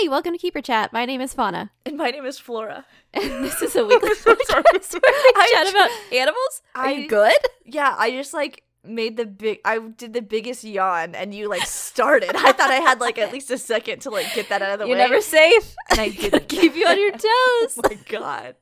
Hey, welcome to Keeper Chat. My name is Fauna. And my name is Flora. And this is a weekly so podcast where I chat about animals. Are I- you good? Yeah, I just like made the big I did the biggest yawn and you like started. I thought I had like at least a second to like get that out of the way. You're never safe. and I didn't. Keep you on your toes. oh my god.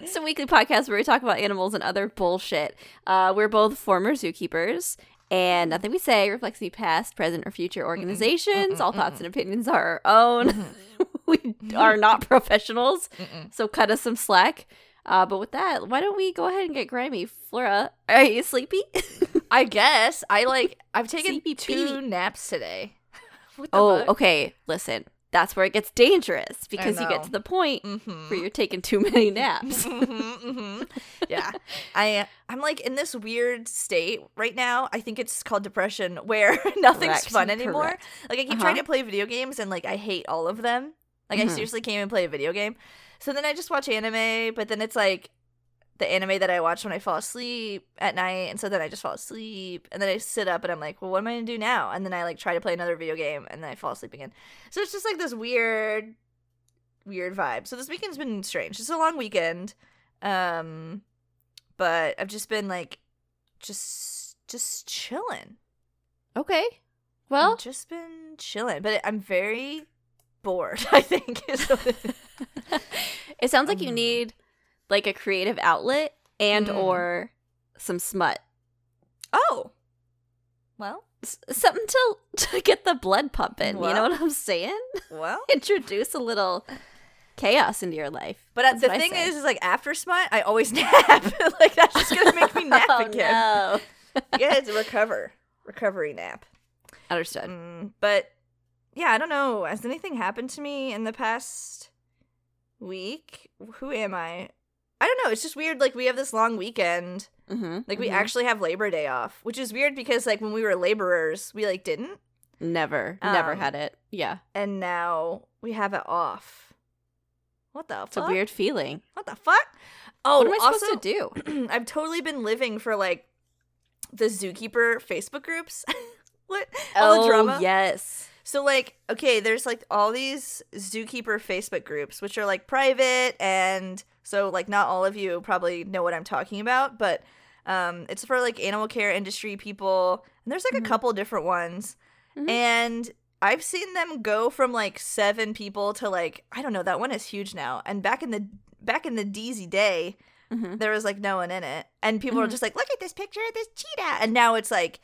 It's a weekly podcast where we talk about animals and other bullshit. Uh, we're both former zookeepers, and mm-hmm. nothing we say reflects any past, present, or future mm-hmm. organizations. Mm-hmm. All thoughts and opinions are our own. we are not professionals, so cut us some slack. Uh, but with that, why don't we go ahead and get grimy? Flora, are you sleepy? I guess I like I've taken Sleepy two naps today. What the oh, okay. Listen, that's where it gets dangerous because you get to the point Mhm. where you're taking too many naps. Mhm, mhm. yeah i i'm like in this weird state right now i think it's called depression where nothing's Correct, fun anymore correct. like i keep Uh-huh. trying to play video games and like i hate all of them like i Mhm. seriously can't even play a video game so then i just watch anime but then it's like the anime that i watch when i fall asleep at night and so then i just fall asleep and then i sit up and i'm like well what am i gonna do now and then i like try to play another video game and then i fall asleep again so it's just like this weird weird vibe. So this weekend's been strange. It's a long weekend. Um but I've just been like just just chilling. okay. I've Well, just been chilling, but I'm very bored, I think. is what it is. it sounds like you Um, need like a creative outlet and Mm. or some smut. oh. Well, S- something to to get the blood pumping. you know what I'm saying? well. Introduce a little chaos into your life. But uh, the thing is, is like after smut, I always nap. like that's just gonna make me nap oh, again. No. Yeah, it's a recover, recovery nap. Understood. Mm, but yeah, I don't know. Has anything happened to me in the past week? Who am I? I don't know. It's just weird. Like we have this long weekend. Mm-hmm. Like we actually have Labor Day off, which is weird because like when we were laborers, we like didn't, never, never Um, had it. Yeah, and now we have it off. What the it's fuck? a weird feeling. What the fuck? Oh, what am I also, supposed to do? I've totally been living for like the zookeeper Facebook groups. what? All the drama. Oh, yes. So like, okay, there's like all these zookeeper Facebook groups which are like private and so like not all of you probably know what I'm talking about, but um it's for like animal care industry people and there's like Mhm. a couple different ones. Mhm. And I've seen them go from like 7 people to like I don't know, that one is huge now. And back in the back in the DZ day, hmm there was like no one in it and people were Mhm. just like look at this picture of this cheetah and now it's like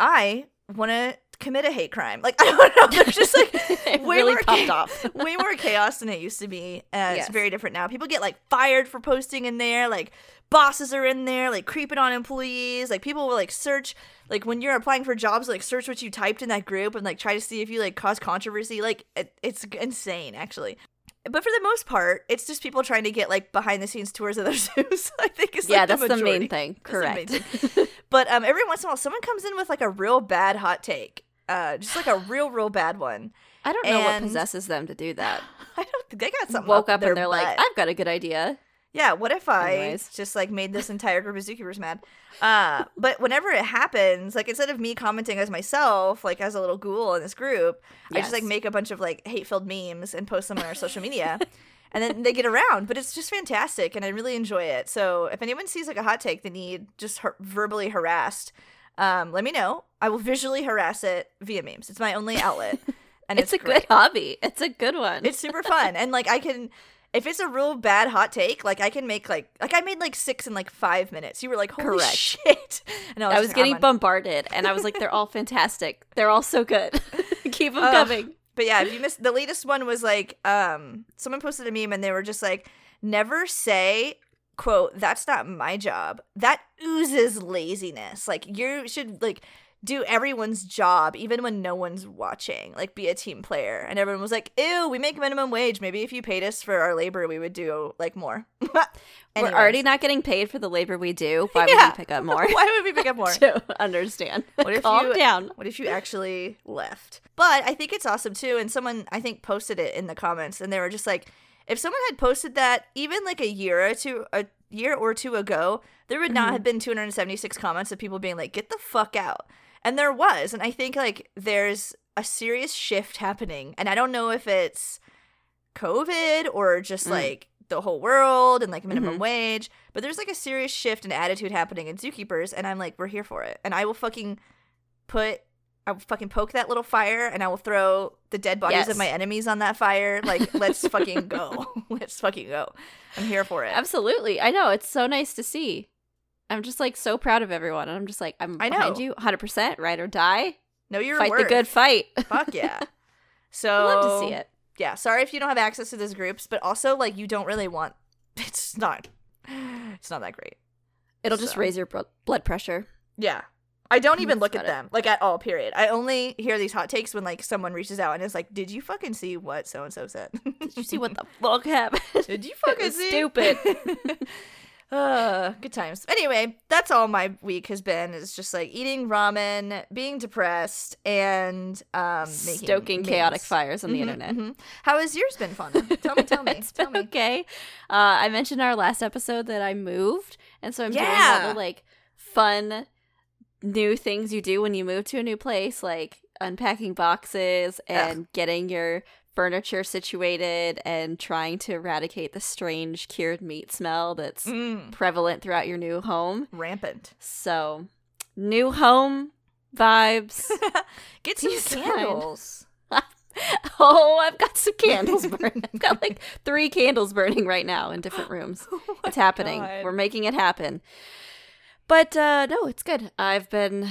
i want to commit a hate crime like i don't know there's just like way really more popped off. way more chaos than it used to be uh, Yes. it's very different now people get like fired for posting in there like bosses are in there like creeping on employees like people will like search like when you're applying for jobs like search what you typed in that group and like try to see if you like cause controversy like it, it's insane actually but for the most part, it's just people trying to get like behind the scenes tours of their zoos. I think is yeah, like, that's the, majority. main thing. That's the main Correct. But um, every once in a while, someone comes in with like a real bad hot take, uh, just like a real, real bad one. I don't know what possesses them to do that. I don't think they got something. Woke up, up and they're like. I've got a good idea. Yeah, what if I Anyways. just like made this entire group of zookeepers mad? Uh, but whenever it happens, like instead of me commenting as myself, like as a little ghoul in this group, I just like make a bunch of like hate filled memes and post them on our social media. And then they get around, but it's just fantastic, and I really enjoy it. So if anyone sees like a hot take they need just har- verbally harassed, um, let me know. I will visually harass it via memes. It's my only outlet, and it's, it's, a great. good hobby. It's a good one. It's super fun. And like I can if it's a real bad hot take, like I can make like like I made like six in like five minutes. You were like, holy Correct. shit. And I was just like, getting bombarded, and I was like, they're all fantastic. They're all so good. Keep them Ugh. coming. But yeah, if you missed the latest one was like, um, someone posted a meme and they were just like, never say quote, that's not my job. That oozes laziness. Like you should like do everyone's job, even when no one's watching. Like be a team player. And everyone was like, Ew, we make minimum wage. Maybe if you paid us for our labor, we would do like more. We're already not getting paid for the labor we do. Why would we pick up more? Why would we pick up more? to understand. What if Calm you- down. What if you actually left? But I think it's awesome too. And someone I think posted it in the comments, and they were just like, if someone had posted that even like a year or two, a year or two ago, there would not Mhm. have been 276 comments of people being like, "Get the fuck out." And there was, and I think like there's a serious shift happening. And I don't know if it's COVID or just Mm. like the whole world and like minimum Mhm. wage, but there's like a serious shift in attitude happening in zookeepers. And I'm like, we're here for it. And I will fucking put. I will fucking poke that little fire and I will throw the dead bodies Yes. of my enemies on that fire. Like, let's fucking go. let's fucking go. I'm here for it. Absolutely. I know. It's so nice to see. I'm just like so proud of everyone. And I'm just like, I'm I behind know. you 100%, right or die. No, you're fight worth. the good fight. Fuck yeah. So Love to see it. Yeah, sorry if you don't have access to those groups, but also like you don't really want. It's not. It's not that great. It'll just raise your blood pressure. Yeah. I don't even That's look at it. them like at all. Period. I only hear these hot takes when like someone reaches out and is like, "Did you fucking see what so and so said? Did you see what the fuck happened? Did you fucking see? stupid. uh, good times. Anyway, that's all my week has been. Is just like eating ramen, being depressed, and um, making Stoking chaotic memes. fires on the Mhm, internet. mhm. How has yours been, Fauna? Tell me, tell me, It's tell been me. okay. Uh, I mentioned in our last episode that I moved, and so I'm doing all the like fun new things you do when you move to a new place, like unpacking boxes and getting your furniture situated and trying to eradicate the strange cured meat smell that's Mm, prevalent throughout your new home. rampant. So, new home vibes. Get some candles. oh, I've got some candles burning. I've got like three candles burning right now in different rooms. Oh it's happening. God. We're making it happen. But uh no, it's good. I've been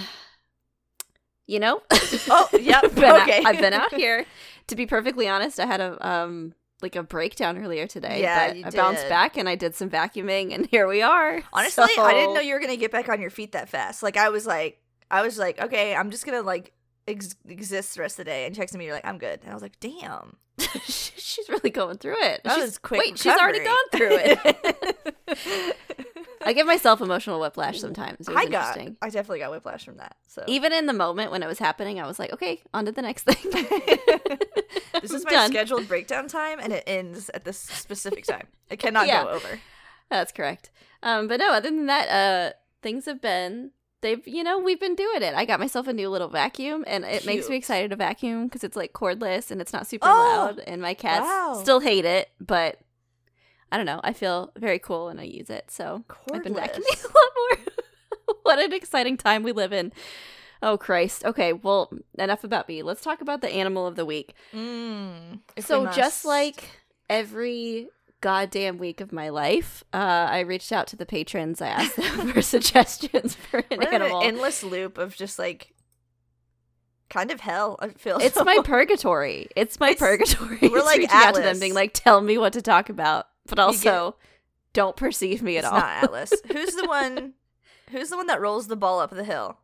you know Oh, yep. I've been out- okay. I've been out here. To be perfectly honest, I had a um like a breakdown earlier today. Yeah, I bounced back and I did some vacuuming and here we are. Honestly, I didn't know you were gonna get back on your feet that fast. Like I was like, I was like, okay, I'm just gonna like ex- exist the rest of the day. And texted me, you're like, I'm good. And I was like, damn, she's really going through it. that She's- was quick. Wait, she's already gone through it. I give myself emotional whiplash sometimes. I got. I definitely got whiplash from that. So Even in the moment when it was happening, I was like, okay, on to the next thing. this is my Done. scheduled breakdown time, and it ends at this specific time. It cannot Yeah. go over. That's correct. Um, but no, other than that, uh, things have been they've you know we've been doing it. I got myself a new little vacuum, and it makes me excited to vacuum because it's like cordless and it's not super Oh, loud. And my cats wow. still hate it, but I don't know. I feel very cool when I use it, so I've been vacuuming Cordless. a lot more. what an exciting time we live in. Oh Christ. Okay, well, enough about me. Let's talk about the animal of the week. Mm, if we so just like every goddamn week of my life, uh, I reached out to the patrons. I asked them for suggestions for an We're animal. an endless loop of just like kind of hell. I feel it's so. my purgatory. It's my It's- purgatory. we're like reaching out to them, being like, "Tell me what to talk about," but also don't perceive me at It's all. not Atlas. Who's the one? Who's the one that rolls the ball up the hill?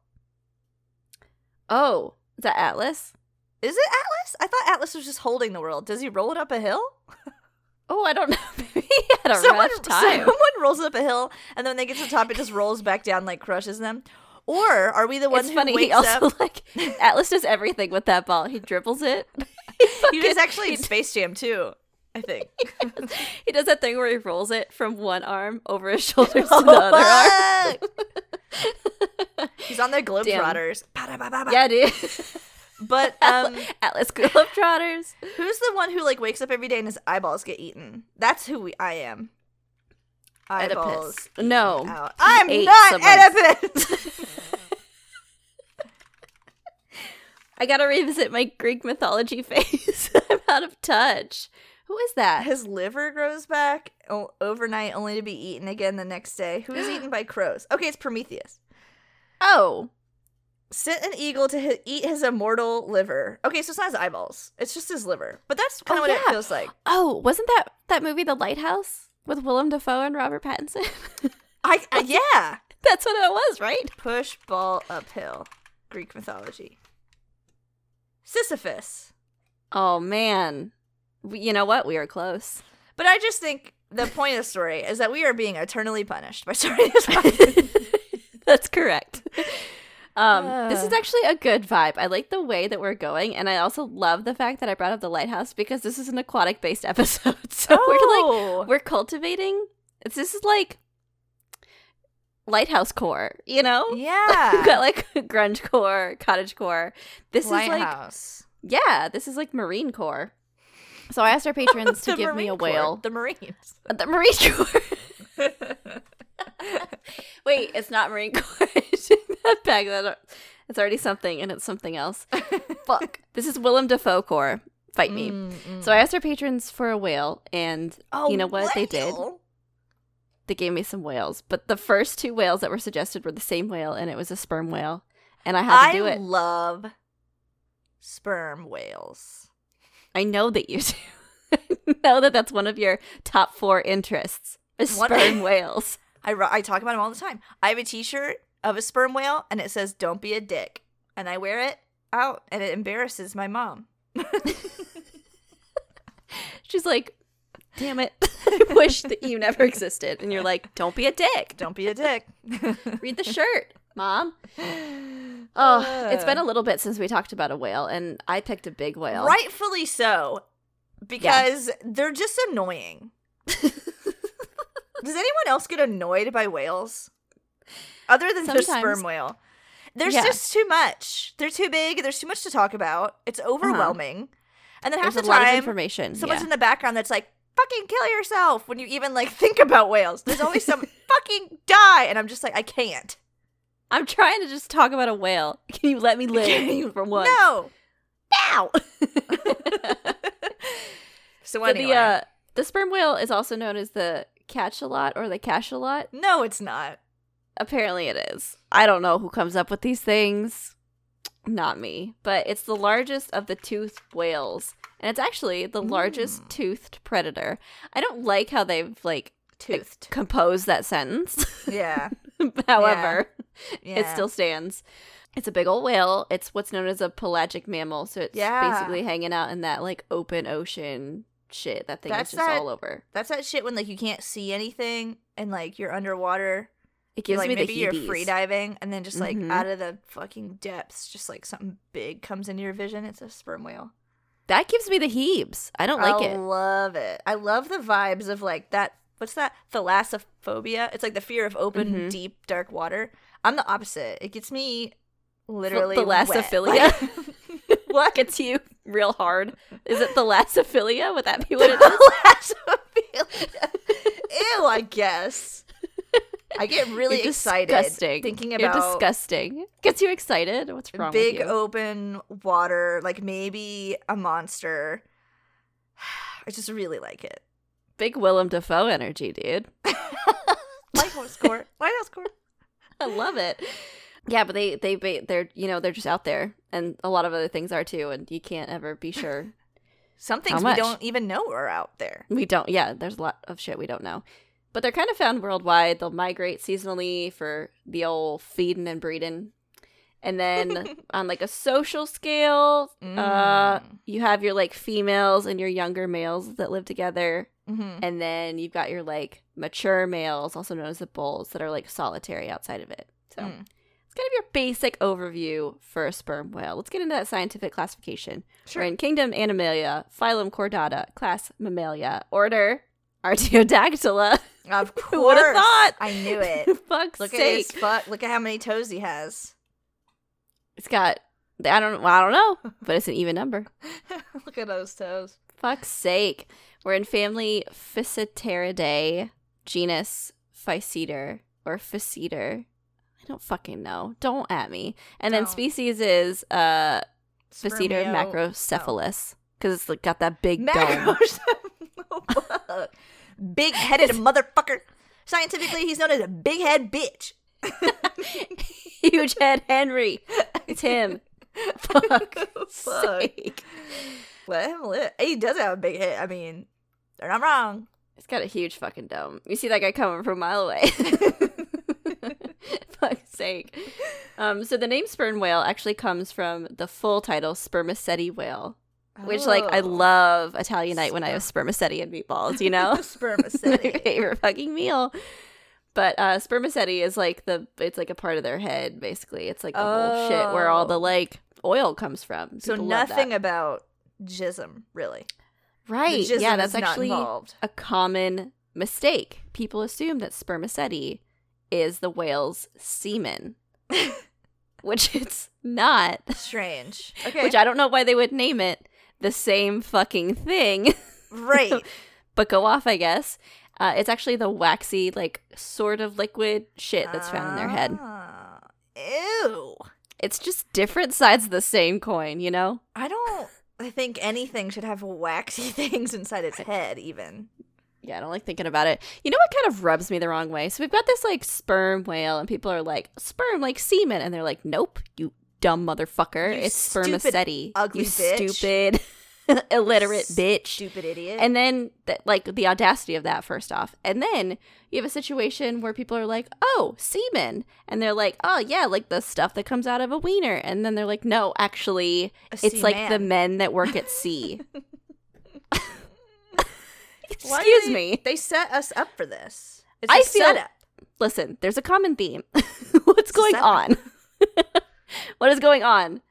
oh, is that Atlas? Is it Atlas? I thought Atlas was just holding the world. Does he roll it up a hill? Oh, I don't know. Maybe he had a someone, rough time. someone rolls up a hill, and then when they get to the top, it just rolls back down, like crushes them. Or are we the ones It's who funny. He also up? like Atlas does everything with that ball. He dribbles it. He was actually in Space Jam too. I think. he does that thing where he rolls it from one arm over his shoulders to the other arm. He's on the Globetrotters. Yeah, dude. But um, Atlas Globetrotters. who's the one who like wakes up every day and his eyeballs get eaten? That's who we, I am. Eyeballs. Oedipus. No. out. I'm not Oedipus. I gotta revisit my Greek mythology phase. I'm out of touch. Who is that? His liver grows back o- overnight, only to be eaten again the next day. Who is eaten by crows? Okay, it's Prometheus. Oh, Sent an eagle to hi- eat his immortal liver. Okay, so it's not his eyeballs; it's just his liver. But that's kind Oh, of what it feels like. oh, wasn't that that movie The Lighthouse with Willem Dafoe and Robert Pattinson? I uh, yeah. That's what it was, right? Push ball uphill. Greek mythology. Sisyphus. Oh man, you know what? We are close. But I just think the point of the story is that we are being eternally punished by starting this podcast. That's correct. Um, this is Uh. actually a good vibe. I like the way that we're going, and I also love the fact that I brought up the lighthouse because this is an aquatic based episode. So we're like oh, we're cultivating. It's this is like lighthouse core, you know? yeah. We've got like grunge core, cottage core. This is like Yeah, this is like Marine Corps. So I asked our patrons to give me a Marine Corps, whale. The Marines. The Marine Corps. Wait, it's not Marine Corps. that bag that it's already something and it's something else. Fuck. This is Willem Dafoe Corps. Fight me. Mm, mm. So I asked our patrons for a whale, and oh, you know what they did? they gave me some whales. But the first two whales that were suggested were the same whale, and it was a sperm whale, and I had to I do it. I love sperm whales. I know that you do. I know that that's one of your top four interests. Is sperm whales. I, I talk about them all the time. I have a T-shirt of a sperm whale, and it says "Don't be a dick," and I wear it out, and it embarrasses my mom. She's like, "Damn it! I wish that you never existed." And you're like, "Don't be a dick. Don't be a dick. Read the shirt, mom." Oh, it's been uh. a little bit since we talked about a whale, and I picked a big whale. rightfully so, because they're just annoying. Does anyone else get annoyed by whales? Other than the sperm whale. There's Yeah. just too much. They're too big. There's too much to talk about. It's uh-huh. overwhelming. And then half There's the a lot of time, information. someone's yeah. in the background that's like, fucking kill yourself when you even like think about whales. There's always some fucking die. And I'm just like, I can't. I'm trying to just talk about a whale. Can you let me live for once? No. Now. So, So the uh, the sperm whale is also known as the cachalot or the cachalot. no, it's not. Apparently, it is. I don't know who comes up with these things. Not me, but it's the largest of the toothed whales, and it's actually the largest Mm. toothed predator. I don't like how they've like Toothed. composed that sentence. Yeah. However, yeah. it still stands. It's a big old whale. It's what's known as a pelagic mammal, so it's Yeah. basically hanging out in that like open ocean shit. That thing That's is just that- all over. That's that shit when like you can't see anything and like you're underwater. It gives like me maybe the you're free diving and then just like Mhm. out of the fucking depths, just like something big comes into your vision. It's a sperm whale. That gives me the heebs. I don't like I it. I love it. I love the vibes of like that. What's that? Thalassophobia. It's like the fear of open, Mhm. deep, dark water. I'm the opposite It gets me literally thalassophilia? Like- what? Gets you real hard. Is it thalassophobia? Would that be what it is? Thalassophobia. Ew, I guess. I get really You're excited disgusting. thinking You're about disgusting. Gets you excited? What's wrong big with you? open water, like maybe a monster. I just really like it. Big Willem Dafoe energy, dude. Lighthouse Court. Lighthouse Court. I love it. Yeah, but they they they're you know they're just out there, and a lot of other things are too, and you can't ever be sure. Some things we don't even know are out there. we don't. Yeah, there's a lot of shit we don't know, but they're kind of found worldwide. They'll migrate seasonally for the old feeding and breeding, and then on like a social scale, uh, Mm. you have your like females and your younger males that live together, Mhm. and then you've got your like mature males, also known as the bulls, that are like solitary outside of it. So. Mm. It's kind of your basic overview for a sperm whale. Let's get into that scientific classification. Sure. We're in Kingdom Animalia, Phylum Chordata, Class Mammalia, Order Artiodactyla. Of course. Who would've thought? I knew it. Fuck's Look at his sake. fuck. Look at how many toes he has. It's got I don't well, I don't know, but it's an even number. Look at those toes. Fuck's sake. We're in family Physeteridae, genus Physeter or Physeter. I don't fucking know. Don't at me. And then species is uh Physeter macrocephalus because it's like, got that big dome. Big headed motherfucker. Scientifically, he's known as a big head bitch. Huge head Henry. It's him. Fuck. Fuck. sake. Let him live. He does have a big head. I mean, they're not wrong. It's got a huge fucking dome. You see that guy coming from a mile away. Fuck's sake. Um, so the name sperm whale actually comes from the full title spermaceti whale, which like I Oh. love Italianite when I have spermaceti and meatballs. You know, my Spermaceti. favorite fucking meal. But uh, spermaceti is like the it's like a part of their head basically. It's like the whole shit where all the Oh. like oil comes from. so People that. nothing about jism, really. Right? Yeah, that's actually involved. a common mistake. People assume that spermaceti is the whale's semen, which it's not. Strange. Okay. Which I don't know why they would name it the same fucking thing, right. but go off, I guess. Uh, it's actually the waxy, like, sort of liquid shit that's found in their head. Ah. Ew. It's just different sides of the same coin, you know? I don't I think anything should have waxy things inside its head even. Yeah, I don't like thinking about it. You know what kind of rubs me the wrong way? So we've got this like sperm whale, and people are like, sperm like semen, and they're like, nope, you dumb motherfucker. You it's spermaceti. ugly you bitch. stupid, illiterate bitch. Stupid idiot. And then, th- like, the audacity of that, first off. And then you have a situation where people are like, oh, semen. And they're like, oh, yeah, like the stuff that comes out of a wiener. And then they're like, no, actually, A it's like the men that work at sea. Excuse they- me. They set us up for this. It's I feel- setup. Listen, there's a common theme. What's going on? what is going on?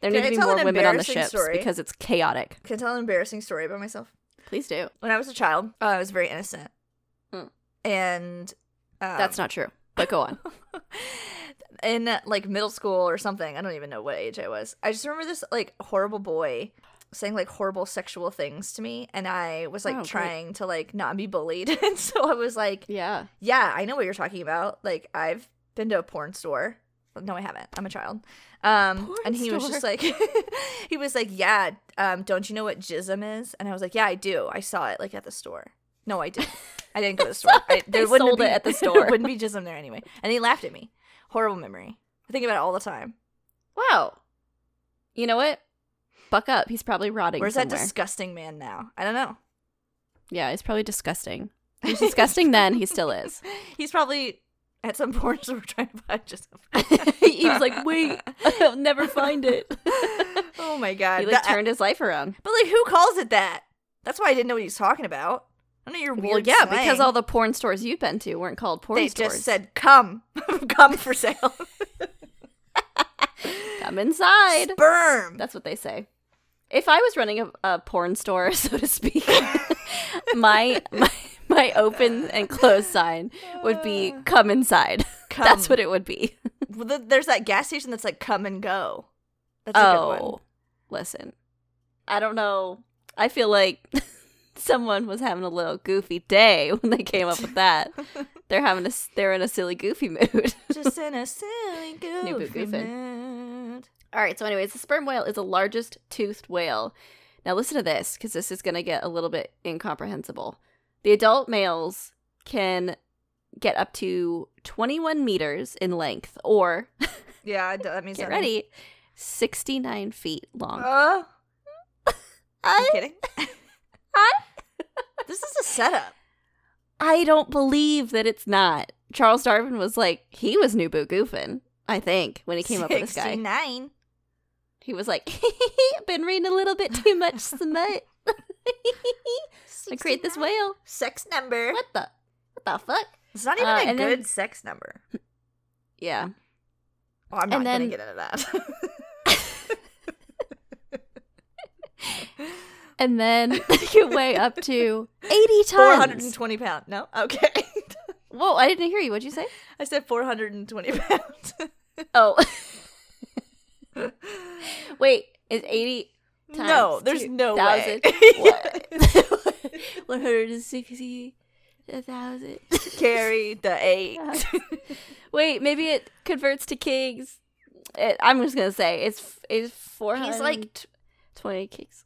There Can need I to be more women on the ships story? because it's chaotic. Can I tell an embarrassing story about myself? Please do. When I was a child, uh, I was very innocent. Hmm. And um, That's not true. But go on. in like middle school or something. I don't even know what age I was. I just remember this like horrible boy saying like horrible sexual things to me and I was like Oh, great. trying to like not be bullied. and so I was like, yeah. "Yeah, I know what you're talking about. Like I've been to a porn store." No, I haven't. I'm a child. Um Porn and he was just like he was like, "Yeah, um don't you know what jism is?" And I was like, "Yeah, I do. I saw it like at the store." No, I didn't. I didn't go to the store. I, They wouldn't sold be, it at the store. wouldn't be jism there anyway. And he laughed at me. Horrible memory. I think about it all the time. Wow. You know what? Buck up. He's probably rotting Where's somewhere. that disgusting man now? I don't know. yeah, he's probably disgusting. He was disgusting then. He still is. He's probably at some porn store trying to buy jism. he was like, wait, I'll never find it. oh my god. he like That- uh, turned his life around. but like, who calls it that? That's why I didn't know what he was talking about. I know your weird. Well, yeah, because all the porn stores you've been to weren't called porn they stores. They just said come, come for sale. Come inside. Sperm. That's what they say. If I was running a, a porn store, so to speak, my, my my open and close sign would be uh. "Come inside." Come. That's what it would be. Well, th- There's that gas station that's like come and go. That's a good one. oh, listen, I don't know. I feel like someone was having a little goofy day when they came up with that. They're having a they're in a silly goofy mood. Just in a silly New goofy goofing. mood. All right, so anyways, the sperm whale is the largest toothed whale. Now listen to this because this is going to get a little bit incomprehensible. The adult males can get up to 21 meters in length or Yeah, that means get ready 69 feet long. Uh, are I, you kidding? This is a setup. I don't believe that it's not. Charles Darwin was like, he was new boo goofing, I think, when he came up with this guy. 69. He was like, been reading a little bit too much smut. I create this whale. sex number. What the? What the fuck? It's not even Uh, a and then- good sex number. Yeah. Well, I'm not And gonna then- get into that. And then you weigh up to 80 tons. 420 pounds. No? Okay. Whoa, I didn't hear you. What'd you say? I said 420 pounds. Oh. Wait, is 80 times no, there's no way. 2,000? What? 160 a thousand. Carry the eight. Wait, maybe it converts to kings. It, I'm just gonna say it's it's 400 He's like- 20 kings.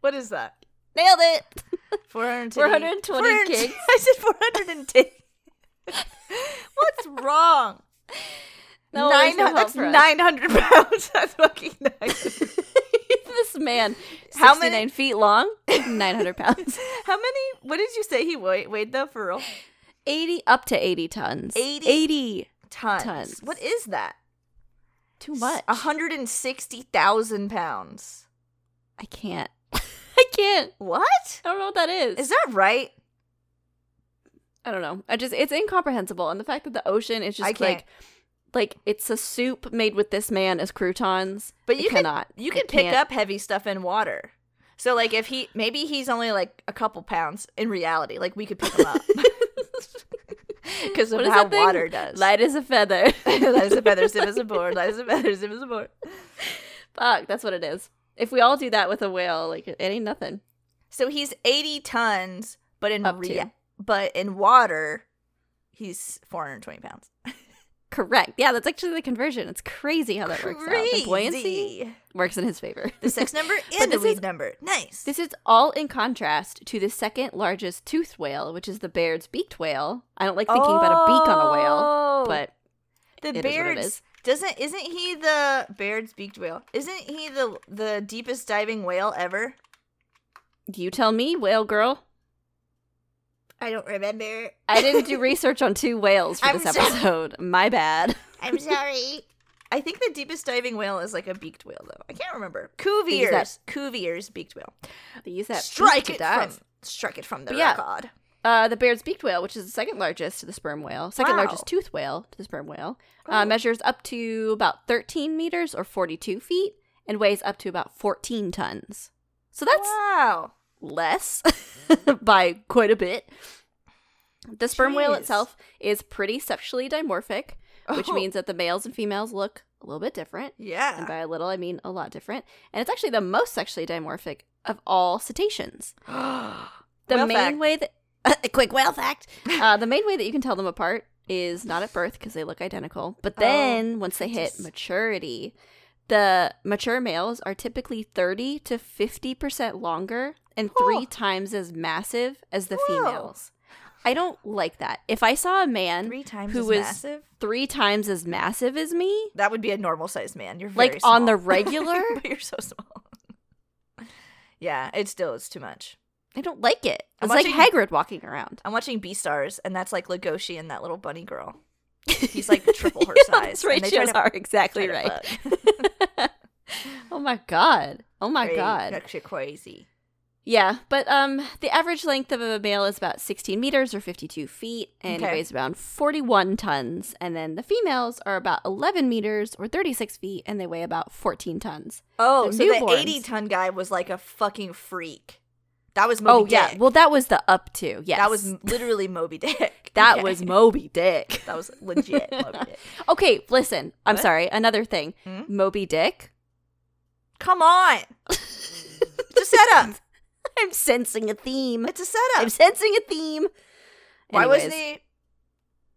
what is that? Nailed it. 420. 420 kicks. I said 410. What's wrong? No, Nine, no that's 900 pounds. That's fucking nice. this man, How 69 many- feet long, 900 pounds. How many? What did you say he weighed, weighed though for real? 80 up to 80 tons. 80? 80. Tons. Tons. What is that? Too much. 160,000 pounds. I can't. I can't. What? I don't know what that is. Is that right? I don't know. I just it's incomprehensible, and the fact that the ocean is just can't. like like it's a soup made with this man as croutons. But you can cannot. you can pick can't. up heavy stuff in water. So like if he maybe he's only like a couple pounds in reality, like we could pick him up. because of how water does. Light as a feather. light as a feather, stiff as a board. Light as a feather, stiff as a board. Fuck, that's what it is. If we all do that with a whale, like it ain't nothing. So he's 80 tons, but in rea- but in water, he's 420 pounds. Correct. Yeah, that's actually the conversion. It's crazy how that works out. The buoyancy Crazy. works in his favor. The sex number and the weed is- number. Nice. This is all in contrast to the second largest toothed whale, which is the Baird's beaked whale. I don't like thinking about a beak on a whale, Oh, but the it is what it Baird's is. doesn't isn't he the Baird's beaked whale? Isn't he the the deepest diving whale ever? you tell me, whale girl. I don't remember. I didn't do research on two whales for I'm this sorry. episode. My bad. I'm sorry. I think the deepest diving whale is like a beaked whale, though. I can't remember. They use that- Cuvier's, Cuvier's beaked whale. They use that strike it dive. from, strike it from the But yeah. record. Uh, the Baird's beaked whale, which is the second largest to the sperm whale, second Wow. largest tooth whale to the sperm whale, Oh. uh, measures up to about 13 meters or 42 feet and weighs up to about 14 tons. So that's wow. Less by quite a bit. The sperm whale itself is pretty sexually dimorphic, which Oh. means that the males and females look a little bit different. Yeah. And by a little, I mean a lot different. And it's actually the most sexually dimorphic of all cetaceans. The Whale main fact. way that a quick whale fact. Uh, the main way that you can tell them apart is not at birth because they look identical, but Oh, then once they hit just- maturity, the mature males are typically thirty to fifty percent longer and three times as massive as the Whoa. females. I don't like that. If I saw a man Three times who as was massive? three times as massive as me, That would be a normal sized man. You're very like on the regular, but you're so small. yeah, it still is too much. I don't like it. It's like Hagrid walking around. I'm watching Beastars, and that's like Legoshi and that little bunny girl. He's like triple her Yeah, size. Those and they try ratios to- are exactly right. oh my god. Oh my god. Actually crazy. Yeah, but um the average length of a male is about 16 meters or 52 feet and he Okay. weighs around 41 tons and then the females are about 11 meters or 36 feet and they weigh about 14 tons. Oh, so newborns. the 80 ton guy was like a fucking freak. That was Moby Dick. oh yeah, well that was the up to. Yes. That was literally Moby Dick. that Okay. was Moby Dick. that was legit Moby Dick. Okay, listen. I'm What? sorry. Another thing. Hmm? Moby Dick. Come on. A setup. I'm sensing a theme. It's a setup. I'm sensing a theme. Why wasn't he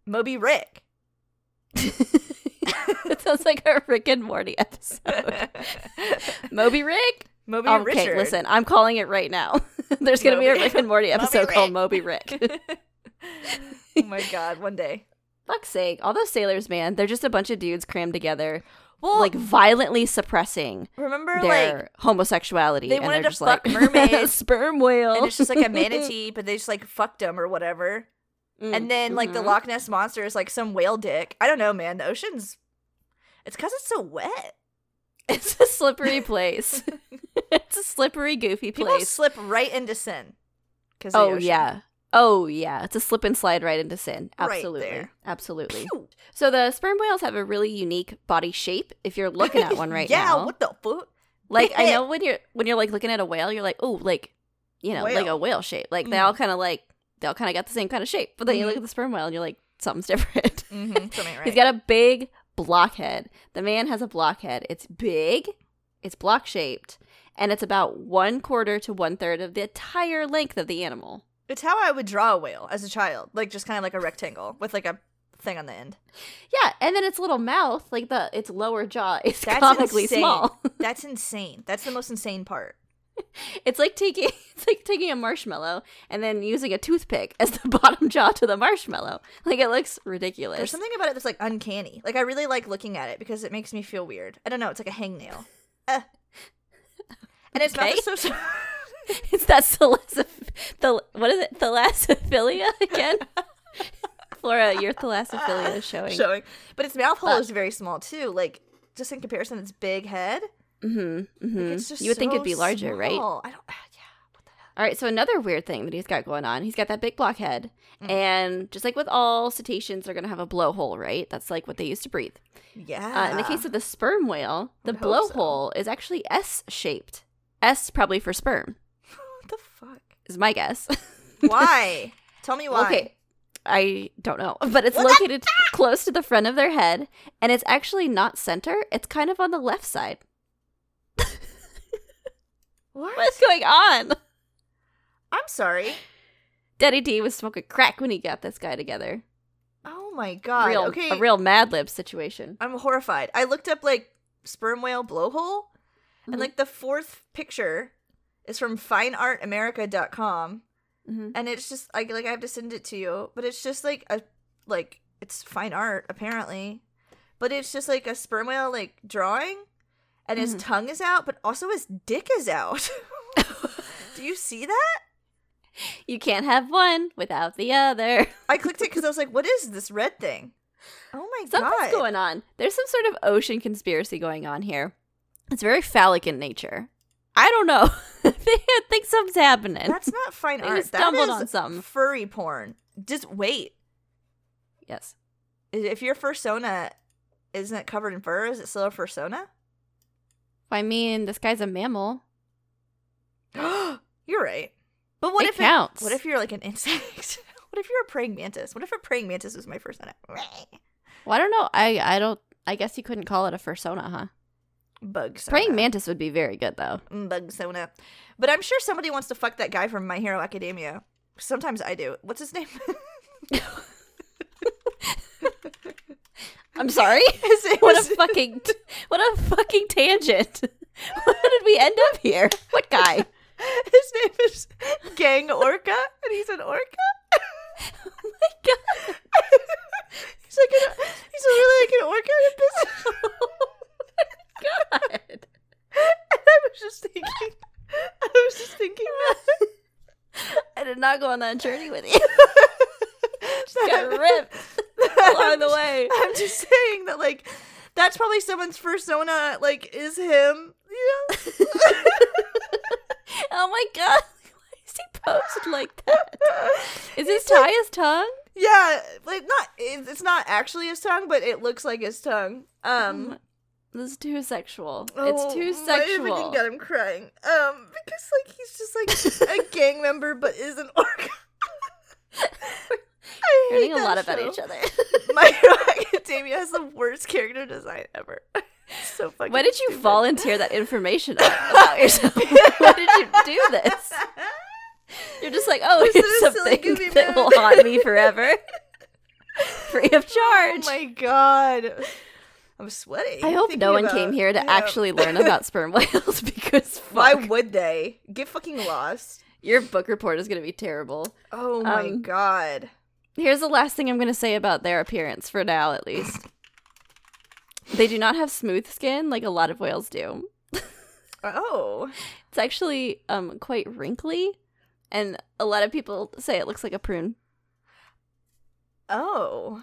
Moby Rick? it sounds like a Rick and Morty episode. Moby Rick? Moby okay, Richard. listen, I'm calling it right now. There's going to be a Rick and Morty Moby episode called Moby Rick. oh my god, one day. Fuck's sake. All those sailors, man, they're just a bunch of dudes crammed together, Well, like violently suppressing remember their like homosexuality. they wanted they're to just fuck like, mermaids, sperm whale. and it's just like a manatee, but they just like fucked them or whatever. Mm, And then like the mhm. Loch Ness monster is like some whale dick. I don't know, man. The ocean's it's because it's so wet. It's a slippery place. it's a slippery, goofy place. People slip right into sin. Because Oh yeah. Oh yeah. It's a slip and slide right into sin. Right Absolutely. there. Absolutely. So the sperm whales have a really unique body shape. If you're looking at one right yeah, now, yeah, what the fuck? like I know when you're when you're like looking at a whale, you're like, oh, like you know, like a whale shape. Like they Mhm. all kind of like they all kind of got the same kind of shape. But then you look at the sperm whale and you're like, something's different. Mm-hmm, something right. He's got a big blockhead. The man has a blockhead. It's big, it's block shaped, and it's about one quarter to one third of the entire length of the animal. It's how I would draw a whale as a child, like just kind of like a rectangle with like a thing on the end. Yeah, and then its little mouth, like the its lower jaw, is That's comically insane. small. That's insane. That's the most insane part. It's like taking it's like taking a marshmallow and then using a toothpick as the bottom jaw to the marshmallow. Like it looks ridiculous. There's something about it that's like uncanny. Like I really like looking at it because it makes me feel weird. I don't know. It's like a hangnail. Eh. And its Okay. is so. so it's that thalassophil- the what is it? Thalassophilia again? Flora, your thalassophilia is showing. showing, but its mouth hole But- is very small too. Like just in comparison, its big head. Mm-hmm. Mm-hmm. it's just You would think it'd be larger, right? I don't. ah, Yeah. What the hell? All right, so another weird thing that he's got going on, he's got that big blockhead. Mm. And just like with all cetaceans, they're going to have a blowhole, right? That's like what they used to breathe. Yeah. Uh, in the case of the sperm whale, the would hope so. blowhole is actually S shaped. S probably for sperm, what the fuck? Is my guess. Why? Tell me why. Okay. I don't know, but it's located close to the front of their head, and it's actually not center. It's kind of on the left side. What? What's going on? I'm sorry. Daddy D was smoking crack when he got this guy together. Oh my god. real, okay. a real Mad Lib situation. I'm horrified. I looked up like sperm whale blowhole, Mhm. and like the fourth picture is from fineartamerica.com, Mhm. and it's just like like I have to send it to you, but it's just like a like it's fine art apparently, but it's just like a sperm whale like drawing, and his Mhm. tongue is out, but also his dick is out. Do you see that? You can't have one without the other. I clicked it because I was like, "What is this red thing?" Oh my Something's god! going on. There's some sort of ocean conspiracy going on here. It's very phallic in nature. I don't know. I think something's happening. That's not fine art. stumbled is on something. furry porn. Just wait. yes. If your fursona isn't covered in fur, is it still a fursona? I mean, this guy's a mammal. you're right. But what It if counts. It, what if you're like an insect? what if you're a praying mantis? What if a praying mantis was my fursona? Well, I don't know. I I don't. I guess you couldn't call it a fursona, huh? Bug sona. Praying mantis would be very good though. Mm, Bug sona. But I'm sure somebody wants to fuck that guy from My Hero Academia. Sometimes I do. What's his name? I'm sorry. what a fucking what a fucking tangent. How did we end up here? What guy? His name is Gang Orca, and he's an orca. Oh my god. he's like an, he's really like an orca in business. God. and I was just thinking, I was just thinking that. I did not go on that journey with you. just Got ripped along the way. I'm just saying that like that's probably someone's persona like is him. You know? Oh my god. Why is he posed like that? Is his tie his tongue? yeah, like not it's it's not actually his tongue, but it looks like his tongue. Um This is too sexual. oh, it's too sexual. freaking god, I'm crying. Um because like he's just like a gang member but is an orc. I hate Learning a lot about each other. My Hero Academia has the worst character design ever. So fucking Why did you stupid. volunteer that information about yourself? Why did you do this? You're just like, oh, This here's is a silly something that will haunt me forever, free of charge. Oh my god. I'm sweating. I hope no one came here to actually learn about sperm whales because Why would they? Get fucking lost. your book report is going to be terrible. Oh my Um, god. Here's the last thing I'm going to say about their appearance for now, at least. They do not have smooth skin like a lot of whales do. Oh. It's actually um quite wrinkly, and a lot of people say it looks like a prune. Oh.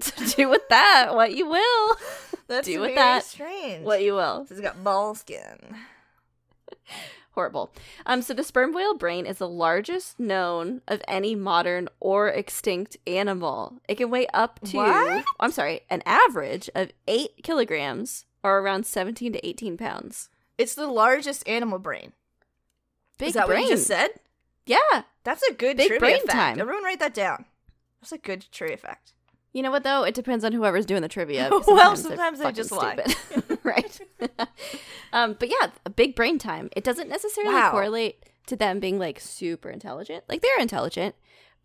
do with that what you will. That's Do with very that strange. What you will. It's got ball skin. Horrible. Um, so the sperm whale brain is the largest known of any modern or extinct animal. It can weigh up to What? I'm sorry, an average of eight kilograms or around seventeen to eighteen pounds. It's the largest animal brain. Big Is that brain. what you just said? Yeah. That's a good Big trivia brain fact. time. Everyone write that down. That's a good trivia fact. You know what though? It depends on whoever's doing the trivia. Well, sometimes they just lie. stupid. right. um, but yeah, a big brain time. It doesn't necessarily Wow. correlate to them being like super intelligent. Like they're intelligent,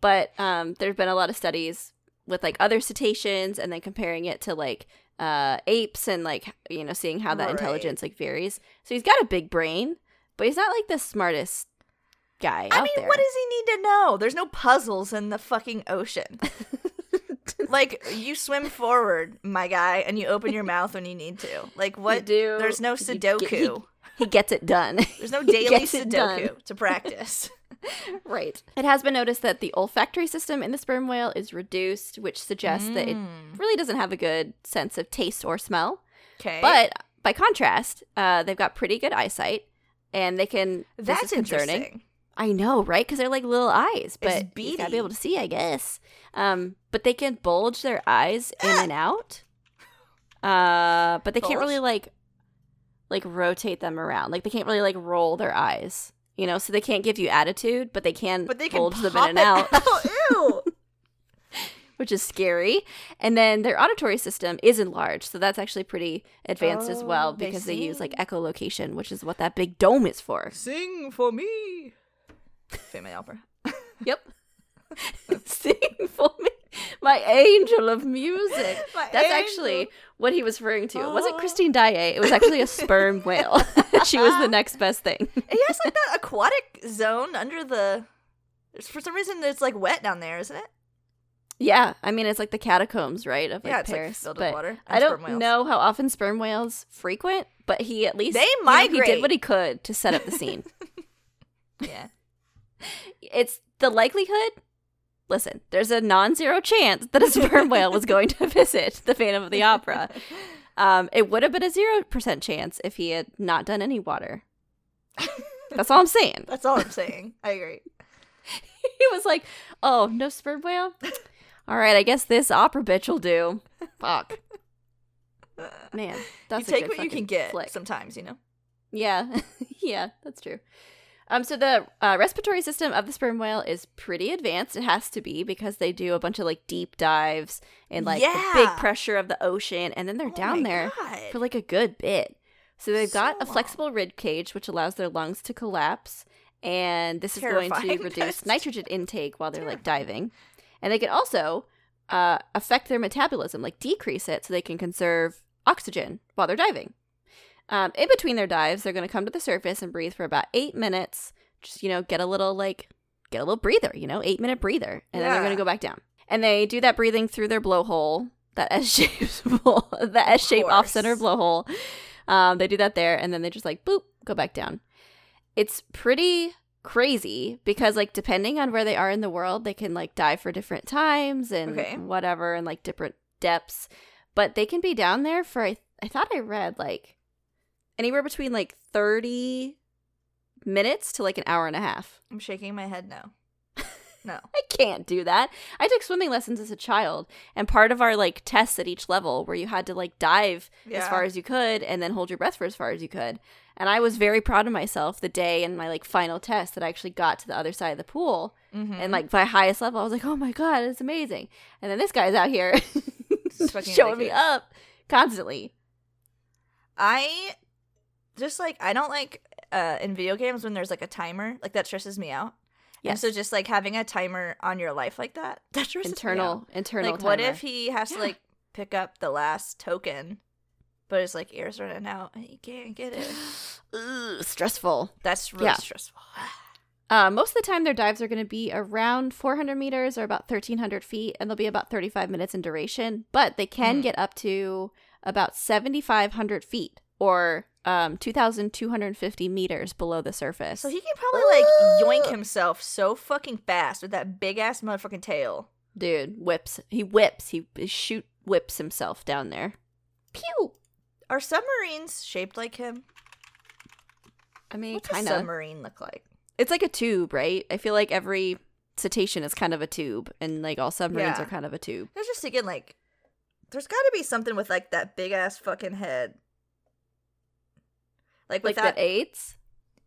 but um, there's been a lot of studies with like other cetaceans and then comparing it to like uh apes and like you know seeing how that Right. intelligence like varies. So he's got a big brain, but he's not like the smartest guy I mean, there. what does he need to know? There's no puzzles in the fucking ocean. like you swim forward, my guy, and you open your mouth when you need to. Like You what? do. There's no Sudoku. he- he gets it done. There's no daily gets it done. Sudoku to practice. Right. It has been noticed that the olfactory system in the sperm whale is reduced, which suggests that it Mm. really doesn't have a good sense of taste or smell. Okay, But by contrast, uh, they've got pretty good eyesight, and they can. that's concerning. interesting. I know, right? Because they're like little eyes, but you gotta be able to see, I guess. Um, but they can bulge their eyes in and out. Uh, but they can't really like, like rotate them around. Like they can't really like roll their eyes. You know, so they can't give you attitude, but they can But they can bulge them in and it out. Ew. which is scary. And then their auditory system is enlarged, so that's actually pretty advanced as well Oh, they because they use like echolocation, which is what that big dome is for. Sing for me. Family opera. Yep. Sing for me, my angel of music. My That's angel. actually what he was referring to. It wasn't Oh. Christine Daae. It was actually a sperm whale. she was the next best thing. It has like that aquatic zone under the. For some reason, it's like wet down there, isn't it? Yeah, I mean it's like the catacombs, right? Of like yeah, it's Paris. like filled but with water. and I don't sperm whales. know how often sperm whales frequent, but he at least They you know, he did what he could to set up the scene. Yeah. it's the likelihood. Listen, there's a non-zero chance that a sperm whale was going to visit the Phantom of the Opera. Um, it would have been a zero percent chance if he had not done any water. That's all I'm saying. That's all I'm saying. I agree. he was like, "Oh, no sperm whale. All right, I guess this opera bitch will do." Fuck, man. That's you take what you can get flick. sometimes, you know? Yeah, yeah, that's true. Um, so the uh, respiratory system of the sperm whale is pretty advanced. It has to be because they do a bunch of like deep dives in like the big pressure of the ocean, and then they're Oh down there God. for like a good bit. So they've got a flexible rib cage, which allows their lungs to collapse, and this is going to reduce nitrogen intake while they're like diving. And they can also uh, affect their metabolism, like decrease it, so they can conserve oxygen while they're diving. Um, in between their dives, they're going to come to the surface and breathe for about eight minutes. Just you know, get a little like get a little breather, you know, eight minute breather, and then they're going to go back down. And they do that breathing through their blowhole, that S shaped the S shaped off center blowhole. Um, they do that there, and then they just like boop, go back down. It's pretty crazy because like depending on where they are in the world, they can like dive for different times and Okay. whatever, and like different depths. But they can be down there for I, I thought I read like anywhere between like thirty minutes to like an hour and a half. I'm shaking my head no. No. I can't do that. I took swimming lessons as a child, and part of our like tests at each level where you had to like dive as far as you could and then hold your breath for as far as you could. And I was very proud of myself the day in my like final test that I actually got to the other side of the pool Mm-hmm. and like my highest level. I was like, oh my god, it's amazing. And then this guy's out here showing me up constantly. I just like I don't like uh in video games when there's like a timer. Like that stresses me out. Yeah. So just like having a timer on your life like that, that stresses me out. internal internal. Like what if he has to like pick up the last token, but his like ears running out and he can't get it. Ugh, stressful? That's really Yeah. stressful. Uh, most of the time, their dives are going to be around 400 meters or about 1,300 feet, and they'll be about 35 minutes in duration. But they can Mhm. get up to about 7,500 feet or um, 2,250 meters below the surface. So he can probably like yoink himself so fucking fast with that big ass motherfucking tail. Dude whips. He whips. He shoot whips himself down there. Pew. Are submarines shaped like him? I mean, kind of. submarine look like? It's like a tube, right? I feel like every cetacean is kind of a tube, and like all submarines Yeah. are kind of a tube. I was just thinking like, there's got to be something with like that big ass fucking head. Like with Like that, that aids.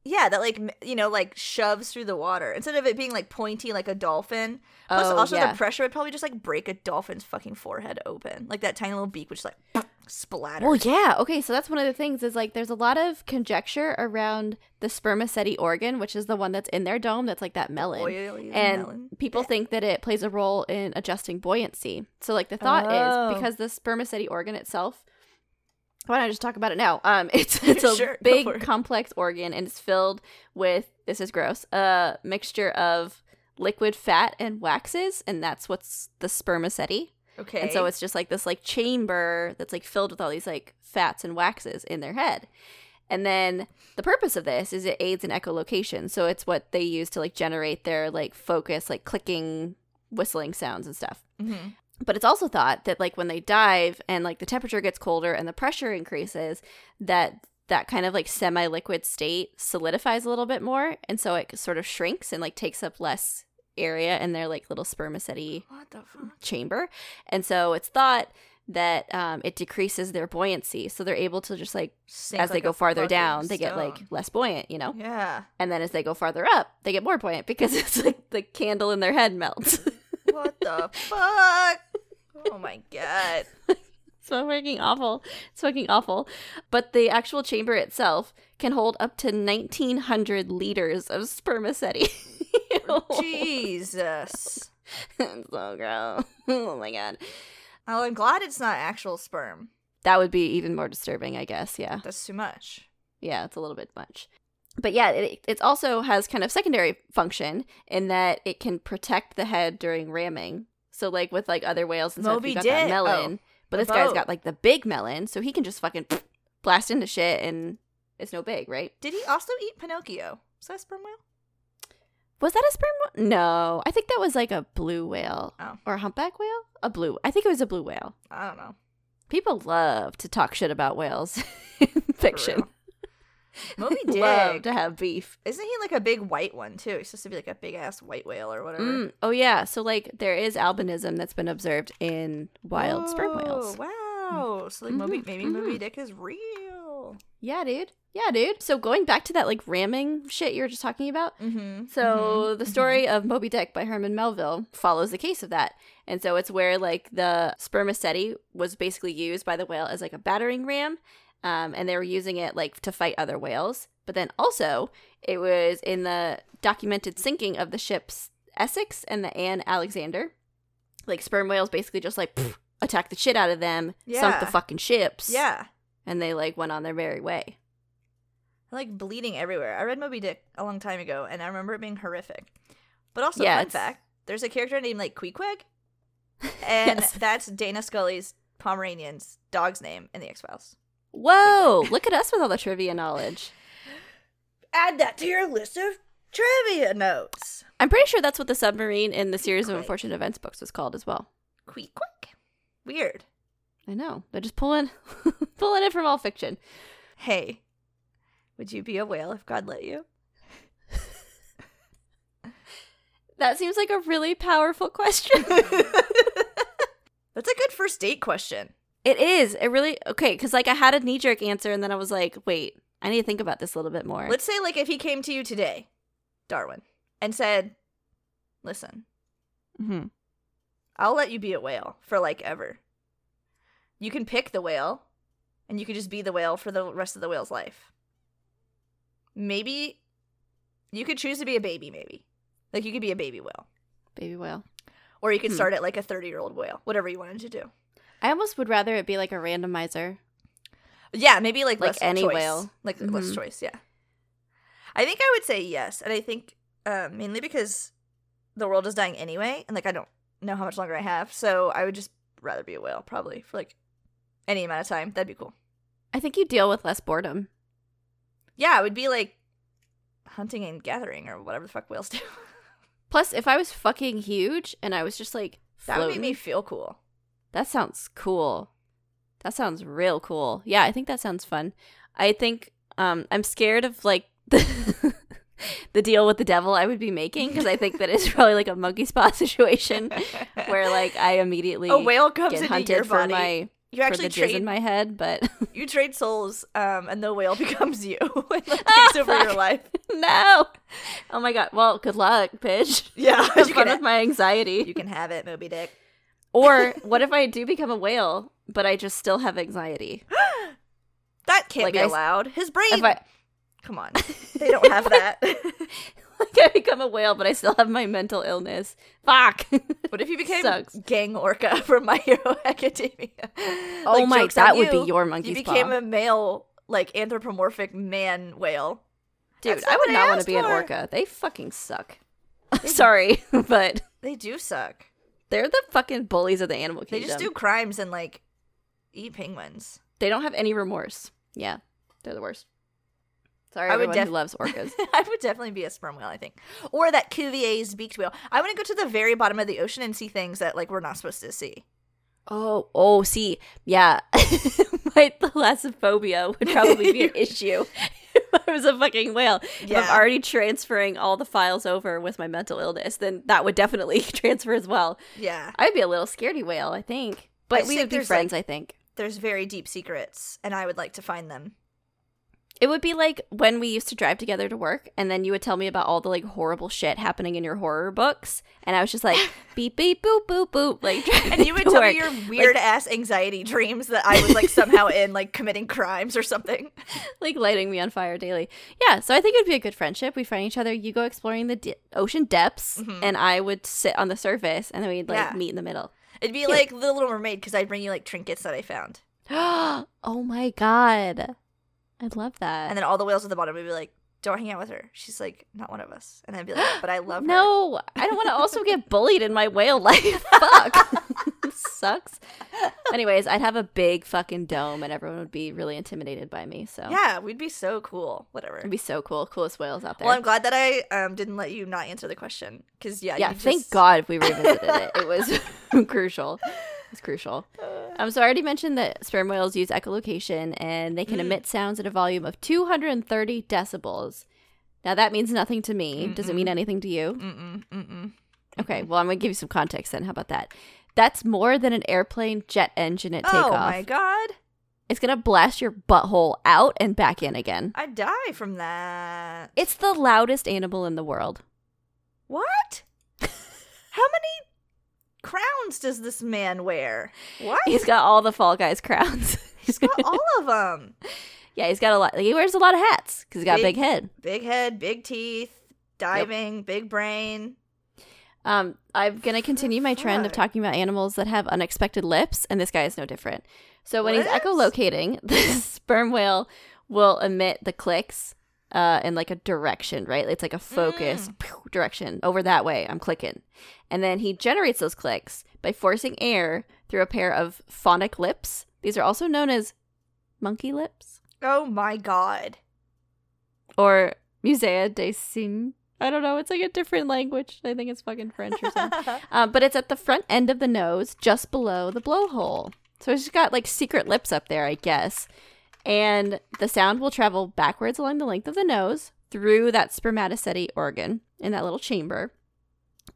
yeah, that like you know like shoves through the water instead of it being like pointy like a dolphin. Plus, Oh, also yeah. the pressure would probably just like break a dolphin's fucking forehead open, like that tiny little beak, which like splatter Well, yeah. Okay, so that's one of the things is like there's a lot of conjecture around the spermaceti organ, which is the one that's in their dome that's like that melon. Oily and melon. people think that it plays a role in adjusting buoyancy. So like the thought Oh. is because the spermaceti organ itself why don't I just talk about it now? Um, it's it's a Sure, big complex organ and it's filled with this is gross a mixture of liquid fat and waxes, and that's what's the spermaceti. okay, And so it's just like this like chamber that's like filled with all these like fats and waxes in their head. And then the purpose of this is it aids in echolocation. So it's what they use to like generate their like focus, like clicking, whistling sounds and stuff. Mhm. But it's also thought that like when they dive and like the temperature gets colder and the pressure increases, that that kind of like semi-liquid state solidifies a little bit more, and so it sort of shrinks and like takes up less area in their like little spermaceti what the fuck? chamber. And so it's thought that um, it decreases their buoyancy. So they're able to just like, Sink as they go farther down, they get like less buoyant, you know? yeah. And then as they go farther up, they get more buoyant because it's like the candle in their head melts. What the fuck? Oh my god. It's fucking awful. It's fucking awful. But the actual chamber itself can hold up to 1900 liters of spermaceti. Jesus. So gross. Oh my god. Oh, I'm glad it's not actual sperm. That would be even more disturbing, I guess. Yeah. That's too much. Yeah, it's a little bit much. But yeah, it, it also has kind of secondary function in that it can protect the head during ramming. So like with like other whales and stuff, Moby you got that oh, melon. Oh, but this guy's got like the big melon, so he can just fucking blast into shit and it's no big, right? Did he also eat Pinocchio? Was that a sperm whale? Was that a sperm whale? No. I think that was like a blue whale. Oh. Or a humpback whale? A blue. I think it was a blue whale. I don't know. People love to talk shit about whales in fiction. Moby love Dick. to have beef. Isn't he like a big white one too? He's supposed to be like a big ass white whale or whatever. Mm, oh yeah, so like there is albinism that's been observed in wild sperm whales. Whoa, Wow. So like Moby, Mhm, maybe mhm. Moby Dick is real. Yeah, dude. Yeah, dude. So going back to that like ramming shit you were just talking about. Mm-hmm. So the story of Moby Dick by Herman Melville follows the case of that. And so it's where like the spermaceti was basically used by the whale as like a battering ram. Um, and they were using it like to fight other whales. But then also it was in the documented sinking of the ships Essex and the Ann Alexander. Like sperm whales basically just like pff, attacked the shit out of them, sunk the fucking ships, Yeah. and they like went on their merry way. Like bleeding everywhere. I read Moby Dick a long time ago and I remember it being horrific. But also, Yeah, fun it's- fact there's a character named like Queequeg, and Yes. that's Dana Scully's Pomeranian's dog's name in The X Files. Whoa! look at us with all the trivia knowledge. Add that to your list of trivia notes. I'm pretty sure that's what the submarine in the series of unfortunate events books was called as well. Queequeg. Weird. I know. They're just pulling pulling it from all fiction. Hey, would you be a whale if God let you? That seems like a really powerful question. That's a good first date question. It is. It really okay, because like I had a knee jerk answer and then I was like, wait, I need to think about this a little bit more. Let's say, like, if he came to you today, Darwin, and said, Listen, mm-hmm. I'll let you be a whale for like ever. You can pick the whale, and you can just be the whale for the rest of the whale's life. Maybe you could choose to be a baby, maybe. Like, you could be a baby whale. Baby whale. Or you could Hmm. start at like a 30 year old whale, whatever you wanted to do. I almost would rather it be like a randomizer. Yeah, maybe like, Like less any choice. whale. Like less Mhm. choice, yeah. I think I would say yes, and I think uh, mainly because the world is dying anyway, and like I don't know how much longer I have, so I would just rather be a whale probably for like any amount of time. That'd be cool. I think you deal with less boredom. Yeah, it would be like hunting and gathering or whatever the fuck whales do. Plus, if I was fucking huge and I was just like that would make me feel cool. That sounds cool. That sounds real cool. Yeah, I think that sounds fun. I think um I'm scared of like the the deal with the devil I would be making because I think that it's probably like a monkey spot situation where like I immediately a whale comes get into hunted your for body. my you for actually jizz in trade my head, but you trade souls, um, and the whale becomes you and like, Ah, takes over your life. no. Oh my god. Well, good luck, bitch. Yeah, Have you fun can, with my anxiety. you can have it, Moby Dick. Or what if I do become a whale, but I just still have anxiety? That can't Like be I allowed. His brain. I Come on, they don't have that. like I become a whale, but I still have my mental illness. Fuck. what if you became Sucks. gang orca from My Hero Academia? Oh Like, my, that would be your monkey's You paw. became a male, like anthropomorphic man whale. Dude, I would not want to be an orca. They fucking suck. Sorry, but They do suck. They're the fucking bullies of the animal kingdom. They just do crimes and like eat penguins. They don't have any remorse. Yeah, they're the worst. Sorry, I would everyone def- who loves orcas. I would definitely be a sperm whale, I think, or that Cuvier's beaked whale. I want to go to the very bottom of the ocean and see things that like we're not supposed to see. oh, oh, see, yeah, my thalassophobia would probably be an issue if I was a fucking whale. If I'm already transferring all the files over with my mental illness, then that would definitely transfer as well. Yeah, I'd be a little scaredy whale, I think, but I we would be friends. like- I think. there's very deep secrets, and I would like to find them. It would be like when we used to drive together to work, and then you would tell me about all the like horrible shit happening in your horror books, and I was just like beep beep boop boop boop, like And you would tell me your weird ass anxiety dreams that I was like somehow in like committing crimes or something. like lighting me on fire daily. Yeah, so I think it'd be a good friendship. We find each other. You go exploring the de- ocean depths, and I would sit on the surface, and then we'd like Mm-hmm. Yeah. meet in the middle. It'd be like the Little Mermaid because I'd bring you like trinkets that I found, oh my god, I'd love that. and then all the whales at the bottom would be like, "Don't hang out with her. She's like not one of us." And I'd be like, "But I love her." no, I don't want to also get bullied in my whale life. Fuck, sucks. Anyways, I'd have a big fucking dome, and everyone would be really intimidated by me. So Yeah, we'd be so cool. Whatever. it'd be so cool. Coolest whales out there. Well, I'm glad that I um didn't let you not answer the question because yeah, yeah, thank just- God we revisited it. It was crucial. It's crucial. Um, so I already mentioned that sperm whales use echolocation and they can Mm. emit sounds at a volume of 230 decibels. Now that means nothing to me. Does it mean anything to you? Mm-mm, mm-mm. Okay, well I'm gonna give you some context then. How about that? That's more than an airplane jet engine at takeoff. Oh my god, It's gonna blast your butthole out and back in again. I die from that. It's the loudest animal in the world. What? How many crowns does this man wear? What? He's got all the Fall Guys crowns. He's got all of them. Yeah, he's got a lot. Like, He wears a lot of hats because he's got a Big- big head. Big head, big teeth, diving, big brain. Um, I'm gonna continue my trend of talking about animals that have unexpected lips, and this guy is no different. So when he's echolocating, the sperm whale will emit the clicks uh, in like a direction, right? It's like a focus Mm. direction over that way. I'm clicking, and then he generates those clicks by forcing air through a pair of phonic lips. These are also known as monkey lips Oh my god. or musea des signes. I don't know. It's like a different language. I think it's fucking French or something. Uh, but it's at the front end of the nose, just below the blowhole. So it's just got like secret lips up there, I guess. And the sound will travel backwards along the length of the nose through that spermatocyte organ in that little chamber.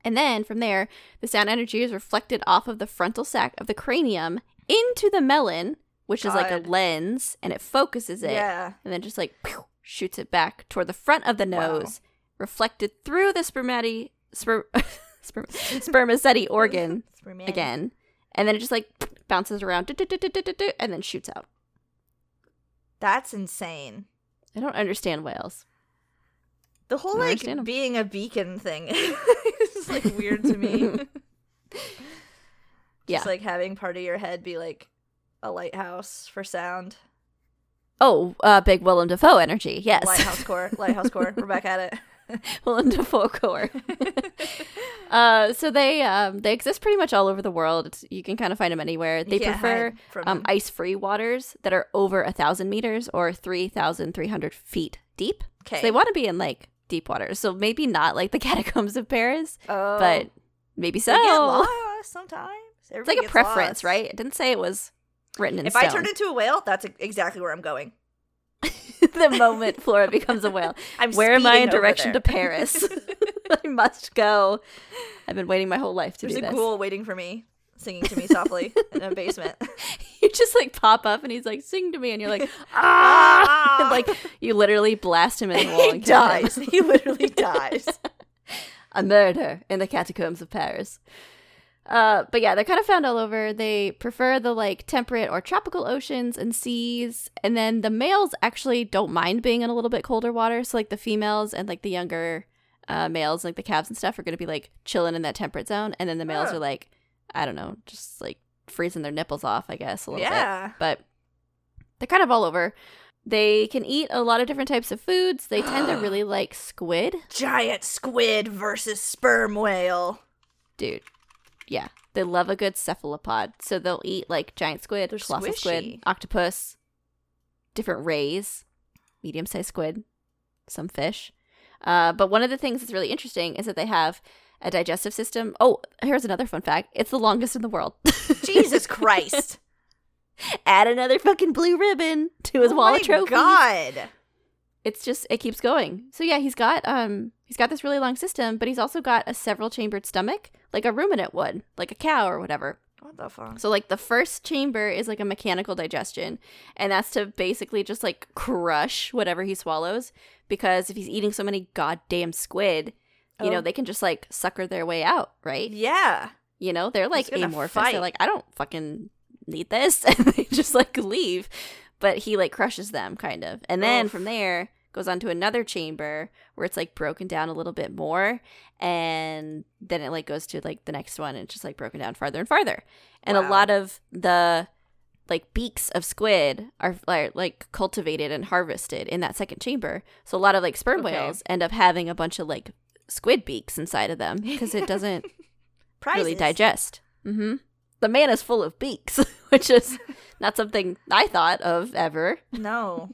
And then from there, the sound energy is reflected off of the frontal sac of the cranium into the melon, which is like a lens, and it focuses it yeah. and then just like pew, shoots it back toward the front of the Wow. nose, reflected through the spermati sperm, sperm spermaceti organ Spermia. again, and then it just like bounces around, and then shoots out. That's insane. I don't understand whales. The whole like being a beacon thing is like weird to me. Yeah. Just like having part of your head be like a lighthouse for sound. Oh, uh, big Willem Dafoe energy. Yes, Lighthouse core. Lighthouse core. We're back at it. Willem Dafoe core. uh, so they um, they exist pretty much all over the world. It's, you can kind of find them anywhere. They can't prefer um, ice-free waters that are over a thousand meters or three thousand three hundred feet deep. So Okay. they want to be in like deep water. So maybe not like the catacombs of Paris, oh, but maybe so. they get lost sometimes. It's like a preference, right? It didn't say it was written in If stone. I turn into a whale, that's exactly where I'm going. the moment Flora becomes a whale, I'm where am I in direction to. Paris? I must go. I've been waiting my whole life to be. There's do a this. ghoul waiting for me, singing to me softly in a basement. you just like pop up and he's like, "Sing to me," and you're like, "Ah!" and, like you literally blast him in the wall he and kill him. dies. He literally dies. a murder in the catacombs of Paris. Uh, but yeah, they're kind of found all over. They prefer the like temperate or tropical oceans and seas, and then the males actually don't mind being in a little bit colder water. So like the females and like the younger uh, males, like the calves and stuff, are going to be like chilling in that temperate zone, and then the males Huh. are like, I don't know, just like freezing their nipples off, I guess a little bit yeah. but they're kind of all over. They can eat a lot of different types of foods. They tend to really like squid. Giant squid versus sperm whale. Dude, yeah. They love a good cephalopod. So they'll eat like giant squid, They're colossal squid, octopus, different rays, medium sized squid, some fish. Uh, but one of the things that's really interesting is that they have a digestive system. Oh, here's another fun fact it's the longest in the world. Jesus Christ. Add another fucking blue ribbon to his oh wall my of trophies. God. it's just it keeps going. So yeah, he's got um he's got this really long system, but he's also got a several chambered stomach, like a ruminant would, like a cow or whatever. What the fuck? So like the first chamber is like a mechanical digestion, and that's to basically just like crush whatever he swallows. Because if he's eating so many goddamn squid, you know Oh. they can just like sucker their way out, right? Yeah. You know they're like amorphous. fight. They're like, I don't fucking need this, and they just like leave. But he like crushes them, kind of, and then Oof. from there goes on to another chamber where it's like broken down a little bit more, and then it like goes to like the next one, and it's just like broken down farther and farther. And a lot of the like beaks of squid are, are like cultivated and harvested in that second chamber. So a lot of like sperm Okay. whales end up having a bunch of like squid beaks inside of them because it doesn't really digest. Mm-hmm. The man is full of beaks, which is not something I thought of ever. No.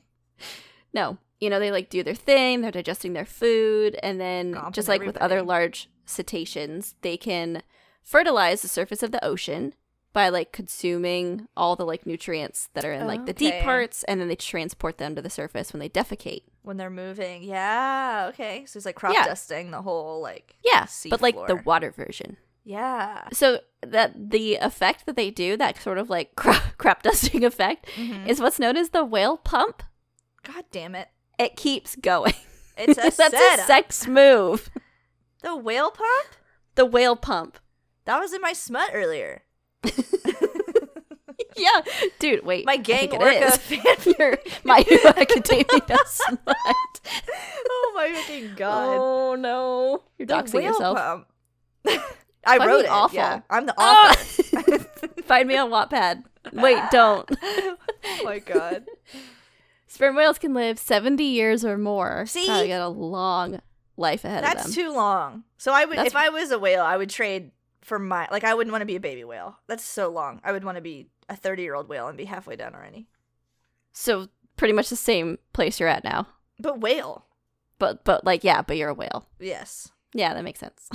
No, you know they like do their thing. They're digesting their food, and then Gomping just like with other large cetaceans, they can fertilize the surface of the ocean by like consuming all the like nutrients that are in like the deep parts, and then they transport them to the surface when they defecate. When they're moving. Yeah. Okay. So it's like crop Yeah. dusting the whole like. Yeah, but like the water version. Yeah. So that the effect that they do, that sort of like crap, crap dusting effect, Mhm. is what's known as the whale pump. God damn it. It keeps going. It's a That's setup. a sex move. The whale pump? The whale pump. That was in my smut earlier. Yeah, dude. Wait, My gang orca is. fan. Your My Hero Academia smut. oh my fucking god. Oh no, you're The doxing yourself. pump. I Fucking wrote it. awful. Yeah. I'm the Ah! author. Find me on Wattpad. Wait, don't. oh my god. Sperm whales can live 70 years or more. See? I got a long life ahead of them. That's too long. So I would That's- if I was a whale, I would trade for my like I wouldn't want to be a baby whale. That's so long. I would want to be a 30-year-old whale and be halfway done already. so pretty much the same place you're at now. But whale. But but like yeah, but you're a whale. Yes. Yeah, that makes sense.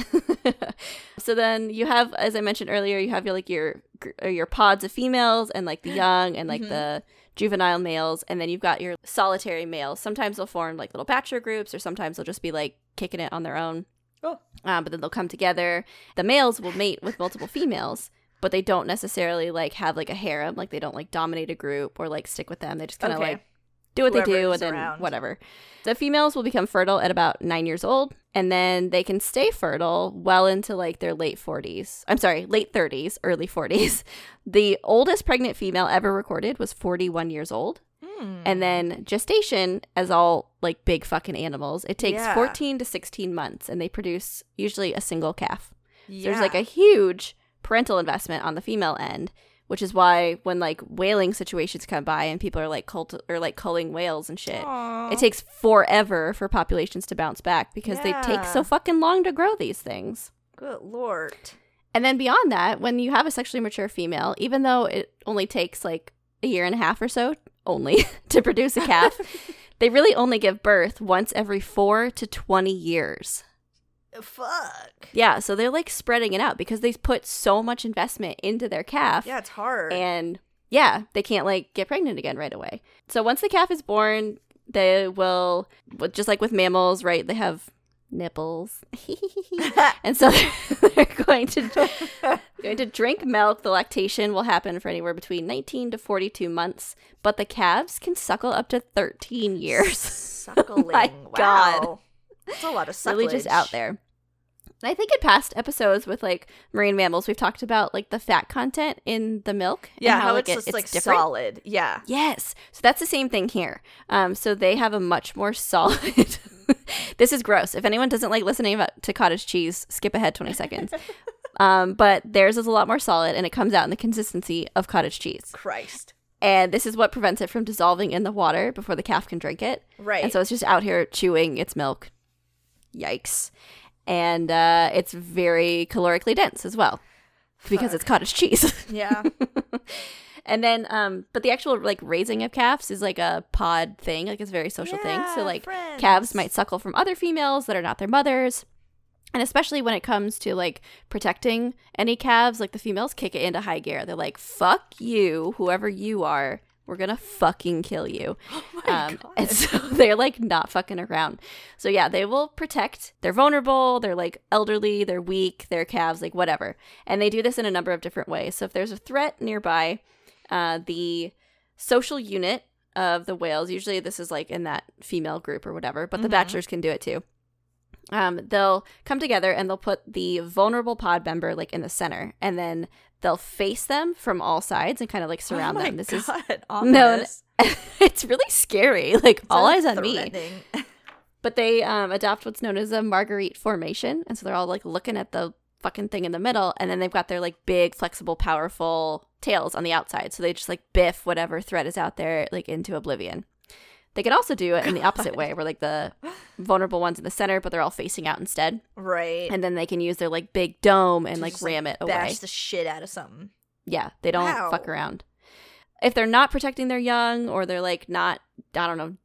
so then you have, as I mentioned earlier, you have your like your uh, your pods of females and like the young and like Mhm. the juvenile males, and then you've got your solitary males. Sometimes they'll form like little bachelor groups, or sometimes they'll just be like kicking it on their own. Oh. Um, but then they'll come together. The males will mate with multiple females, but they don't necessarily like have like a harem. Like they don't like dominate a group or like stick with them. They just kind of Okay. like do what they do and then around. whatever. The females will become fertile at about nine years old, and then they can stay fertile well into like their late 40s. I'm sorry, late 30s, early 40s. The oldest pregnant female ever recorded was 41 years old. Hmm. And then gestation, as all like big fucking animals, it takes Yeah. 14 to 16 months, and they produce usually a single calf. So there's like a huge parental investment on the female end, which is why when like whaling situations come by and people are like cult or like culling whales and shit, Aw. it takes forever for populations to bounce back because they take so fucking long to grow these things. Good lord. And then beyond that, when you have a sexually mature female, even though it only takes like a year and a half or so only to produce a calf, they really only give birth once every 4 to 20 years. Fuck. Yeah, so they're like spreading it out because they put so much investment into their calf. Yeah, it's hard. And yeah, they can't like get pregnant again right away. So once the calf is born, they will just like with mammals, right? They have nipples. and so they're, they're going to going to drink milk. The lactation will happen for anywhere between 19 to 42 months, but the calves can suckle up to 13 years. Suckling. my God. Wow. That's a lot of sucklage. really just out there. And I think in past episodes with like marine mammals, we've talked about like the fat content in the milk. and Yeah, how, like, it's it- just like different. solid. Yeah. Yes. So that's the same thing here. Um, so they have a much more solid. this is gross. If anyone doesn't like listening about, to cottage cheese, skip ahead 20 seconds. um, but theirs is a lot more solid and it comes out in the consistency of cottage cheese. Christ. And this is what prevents it from dissolving in the water before the calf can drink it. Right. And so it's just out here chewing its milk. Yikes. And uh, it's very calorically dense as well because it's cottage cheese. yeah. And then, um, but the actual like raising of calves is like a pod thing, like it's a very social thing. So like friends. calves might suckle from other females that are not their mothers. And especially when it comes to like protecting any calves, like the females kick it into high gear. They're like, fuck you, whoever you are. we're gonna fucking kill you. Oh Um, and so they're like not fucking around. So yeah, they will protect. They're vulnerable. They're like elderly. They're weak. They're calves, like whatever. And they do this in a number of different ways. So if there's a threat nearby, uh, the social unit of the whales, usually this is like in that female group or whatever, but the Mhm. bachelors can do it too. Um, they'll come together and they'll put the vulnerable pod member like in the center, and then they'll face them from all sides and kind of like surround oh them. This is god. No, it's really scary. Like all eyes on me. But they um, adopt what's known as a Marguerite formation, and so they're all like looking at the fucking thing in the middle, and then they've got their like big, flexible, powerful tails on the outside. So they just like biff whatever threat is out there like into oblivion. They can also do it in the opposite God. way, where like the vulnerable ones in the center, but they're all facing out instead, Right. and then they can use their like big dome and To like just, ram it away. Bash the shit out of something. Yeah, they don't Wow. fuck around. If they're not protecting their young or they're like not, I don't know,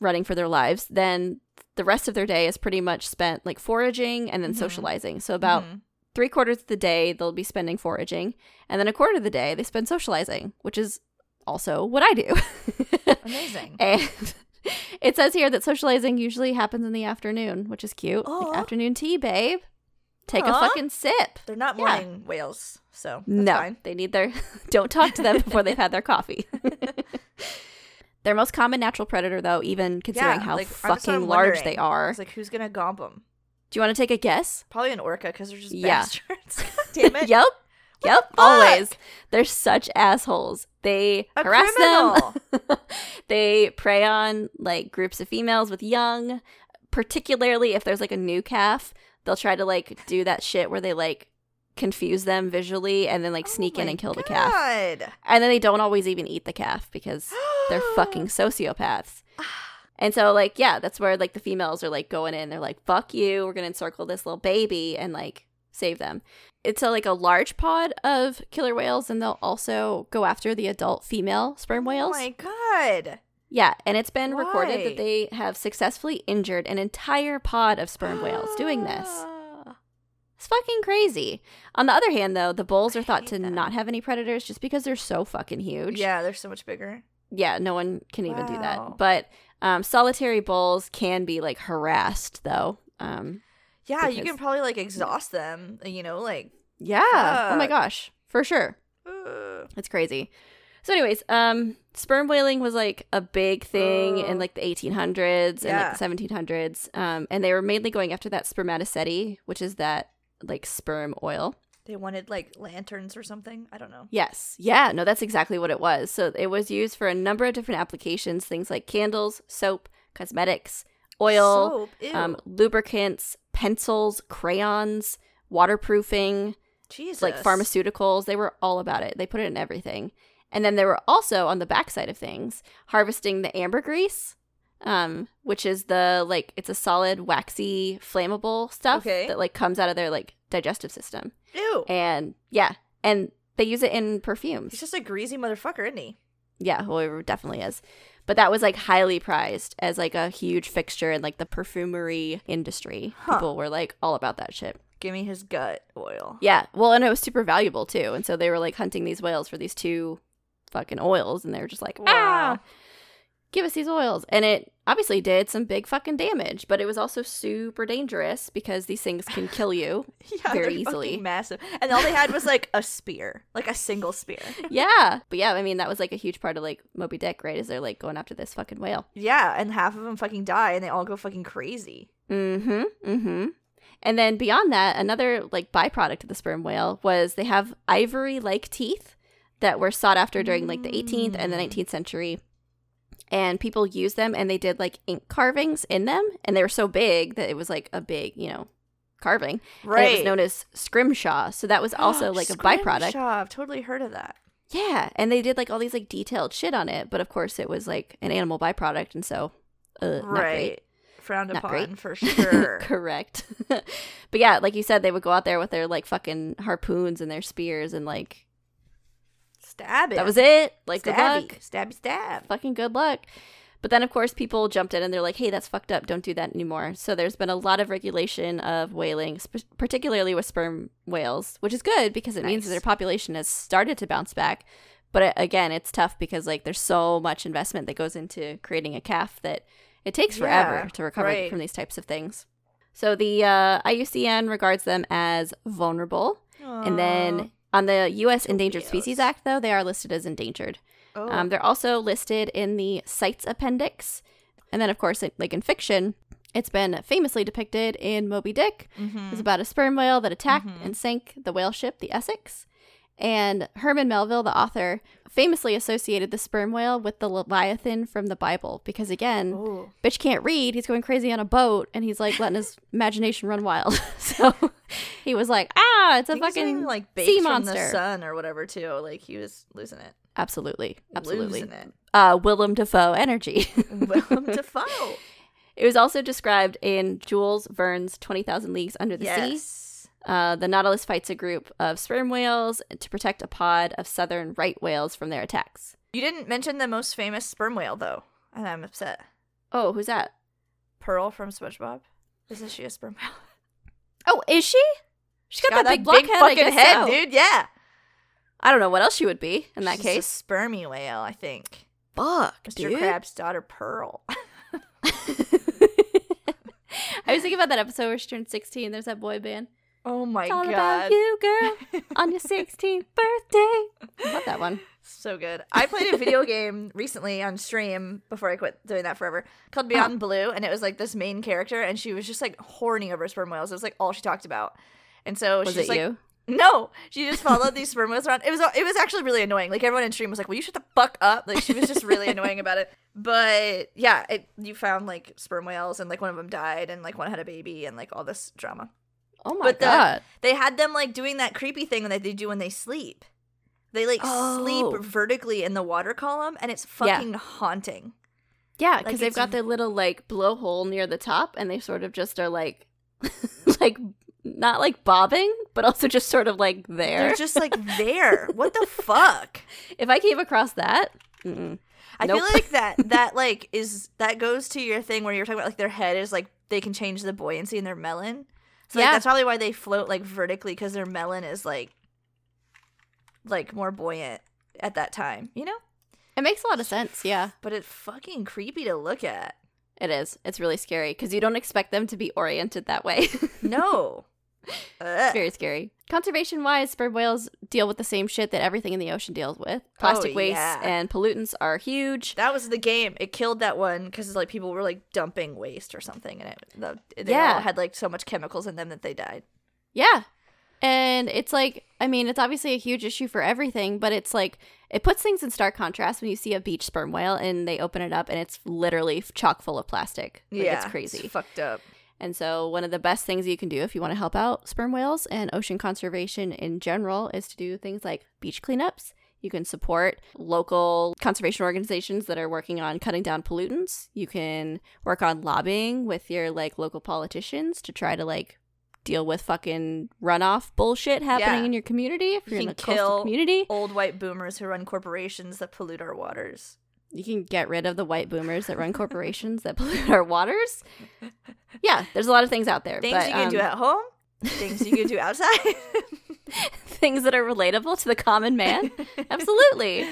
running for their lives, then the rest of their day is pretty much spent like foraging and then Mhm. socializing. So about Mhm. Three quarters of the day they'll be spending foraging, and then a quarter of the day they spend socializing, which is also what I do. Amazing. and it says here that socializing usually happens in the afternoon, which is cute. Like afternoon tea, babe. Take a fucking sip. They're not Yeah. morning whales, so that's no, fine. they need their. Don't talk to them before they've had their coffee. their most common natural predator, though, even considering Yeah, how like, fucking large they are. It's like who's gonna gomp them? Do you want to take a guess? Probably an orca because they're just Yeah. bastards. Damn it. yep. Yep. the Always. They're such assholes. They A harass criminal. them. they prey on like groups of females with young, particularly if there's like a new calf. They'll try to like do that shit where they like confuse them visually and then like oh sneak Oh in and kill the calf. And then they don't always even eat the calf because they're fucking sociopaths. Ah. And so, like, yeah, that's where like the females are like going in. They're like, "Fuck you! We're gonna encircle this little baby and like save them." It's a, like a large pod of killer whales, and they'll also go after the adult female sperm oh whales. Oh my god. yeah, and it's been recorded that they have successfully injured an entire pod of sperm whales doing this. It's fucking crazy. On the other hand, though, the bulls are thought to that. not have any predators just because they're so fucking huge. Yeah, they're so much bigger. yeah, no one can even do that. But um, solitary bulls can be like harassed though. Um, Yeah, you can probably like exhaust them. You know, like. yeah. Oh my gosh, for sure, ugh. it's crazy. So, anyways, um, sperm whaling was like a big thing in like the 1800s Yeah. and like the 1700s. Um, and they were mainly going after that spermatocyte, which is that like sperm oil. They wanted like lanterns or something. I don't know. Yes. Yeah. No, that's exactly what it was. So it was used for a number of different applications, things like candles, soap, cosmetics, oil, Soap. Um, lubricants, pencils, crayons, waterproofing, Jesus. like pharmaceuticals. They were all about it. They put it in everything. And then they were also on the backside of things harvesting the ambergris, um, which is the like it's a solid, waxy, flammable stuff Okay. that like comes out of their like digestive system. Ew. And yeah, and they use it in perfumes. He's just a greasy motherfucker, isn't he? Yeah, well, it definitely is. But that was like highly prized as like a huge fixture in like the perfumery industry. Huh. People were like all about that shit. Give me his gut oil. Yeah, well, and it was super valuable too. And so they were like hunting these whales for these two fucking oils, and they were just like, ah, Wow. give us these oils. And it obviously did some big fucking damage, but it was also super dangerous because these things can kill you. Yeah, Very easily. massive. And all they had was like a spear, like a single spear. yeah, but yeah, I mean that was like a huge part of like Moby Dick, right? Is they're like going after this fucking whale. Yeah, and half of them fucking die, and they all go fucking crazy. Mm-hmm. Mm-hmm. And then beyond that, another like byproduct of the sperm whale was they have ivory-like teeth that were sought after during like the 18th and the Mm. 19th century. And people used them and they did like ink carvings in them. And they were so big that it was like a big, you know, carving. And it was known as scrimshaw. So that was also like a byproduct. Scrimshaw, I've totally heard of that. Yeah. And they did like all these like detailed shit on it. But of course it was like an animal byproduct. And so, uh, not great. right. Frowned Not upon great. for sure. Correct. but yeah, like you said, they would go out there with their like fucking harpoons and their spears and like Stab it. that was it. Like good Stabby. luck. Stabby stab. Fucking good luck. But then of course people jumped in and they're like, "Hey, that's fucked up. Don't do that anymore." So there's been a lot of regulation of whaling, sp- particularly with sperm whales, which is good because it means Nice. that their population has started to bounce back. But uh, again, it's tough because like there's so much investment that goes into creating a calf that it takes forever Yeah, to recover right. from these types of things. So the uh, IUCN regards them as vulnerable, and then on the U.S. Endangered Species Act, though, they are listed as endangered. oh. Um, they're also listed in the CITES appendix. And then, of course, like in fiction, it's been famously depicted in Moby Dick. Mhm. It's about a sperm whale that attacked Mhm. and sank the whale ship, the Essex. And Herman Melville, the author, famously associated the sperm whale with the Leviathan from the Bible because, again, Ooh. bitch can't read. He's going crazy on a boat and he's like letting his imagination run wild. so he was like, ah, it's a think he was fucking like sea from the monster. sun or whatever too. Like he was losing it, Absolutely. Absolutely. losing it. Uh, Willem Dafoe energy. Willem Dafoe. It was also described in Jules Verne's 20,000 Leagues Under the Sea. Uh, the Nautilus fights a group of sperm whales to protect a pod of southern right whales from their attacks. You didn't mention the most famous sperm whale though, and I'm upset. Oh, who's that? Pearl from SpongeBob. Isn't she a sperm whale? Oh, is she? She's got, Got that big block head, fucking head, so. dude. Yeah. I don't know what else she would be in that She's case. a spermy whale, I think. Fuck, Mr. dude. Krabs' daughter, Pearl. I was thinking about that episode where she turned 16. There's that boy band. Oh my It's all god. about you, girl, on your 16th birthday. I love that one. So good. I played a video game recently on stream before I quit doing that forever called uh-huh. Beyond Blue, and it was like this main character, and she was just like horny over sperm whales. It was like all she talked about. And so Was she's it like, you? no, she just followed these sperm whales around. It was it was actually really annoying. Like everyone in stream was like, "Will you shut the fuck up?" Like she was just really annoying about it. But yeah, it, you found like sperm whales, and like one of them died, and like one had a baby, and like all this drama. Oh my But the- god. They had them like doing that creepy thing that they do when they sleep. They like Oh. sleep vertically in the water column, and it's Yeah. fucking haunting. Yeah, because Like, they've got their little like blowhole near the top, and they sort of just are like, like not like bobbing, but also just sort of like there. They're just like there. What the fuck? if I came across that, mm-mm. I Nope. feel like that that like is that goes to your thing where you're talking about like their head is like they can change the buoyancy in their melon. So like, Yeah. that's probably why they float like vertically because their melon is like like more buoyant at that time, you know? it makes a lot of sense. Yeah, But it's fucking creepy to look at. it is. It's really scary because you don't expect them to be oriented that way. No. Ugh. Very scary. Conservation wise, sperm whales deal with the same shit that everything in the ocean deals with. Oh, plastic Oh, waste yeah. and pollutants are huge. That was the game. It killed that one because like people were like dumping waste or something, and it the, they Yeah. all had like so much chemicals in them that they died. Yeah. And it's like, I mean, it's obviously a huge issue for everything, but it's like, it puts things in stark contrast when you see a beach sperm whale and they open it up and it's literally chock full of plastic. Like, yeah, It's crazy. fucked up. And so, one of the best things you can do if you want to help out sperm whales and ocean conservation in general is to do things like beach cleanups. You can support local conservation organizations that are working on cutting down pollutants. You can work on lobbying with your like local politicians to try to like deal with fucking runoff bullshit happening Yeah. in your community if You you're in a kill- community. Old white boomers who run corporations that pollute our waters. You can get rid of the white boomers that run corporations that pollute our waters. Yeah, there's a lot of things out there. Things but, you can do um, at home. Things you can do outside. things that are relatable to the common man. Absolutely.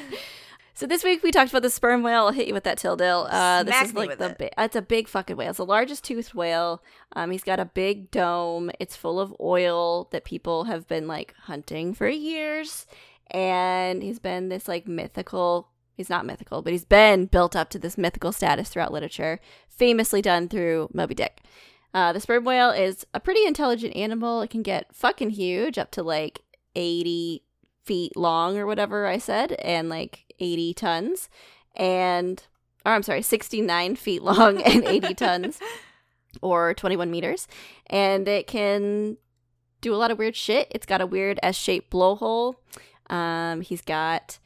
So this week we talked about the sperm whale. I'll hit you with that Tildil. Uh, this Smack is like the bi- it's a big fucking whale. It's the largest toothed whale. Um, he's got a big dome. It's full of oil that people have been like hunting for years, and he's been this like mythical. He's not mythical, but he's been built up to this mythical status throughout literature, famously done through Moby Dick. Uh, the sperm whale is a pretty intelligent animal. It can get fucking huge, up to like 80 feet long or whatever I said, and like 80 tons. And, or I'm sorry, 69 feet long and 80 tons, or 21 meters. And it can do a lot of weird shit. It's got a weird S shaped blowhole. Um, he's got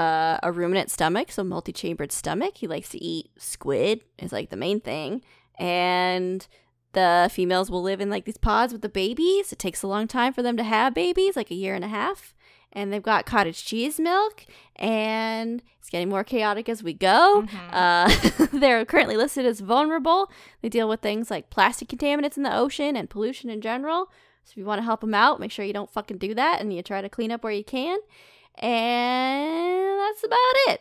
uh, a ruminant stomach, so multi chambered stomach. He likes to eat squid, is like the main thing. And the females will live in like these pods with the babies. It takes a long time for them to have babies, like a year and a half. And they've got cottage cheese milk, and it's getting more chaotic as we go. Mhm. Uh, they're currently listed as vulnerable. They deal with things like plastic contaminants in the ocean and pollution in general. So if you want to help them out, make sure you don't fucking do that and you try to clean up where you can. And that's about it.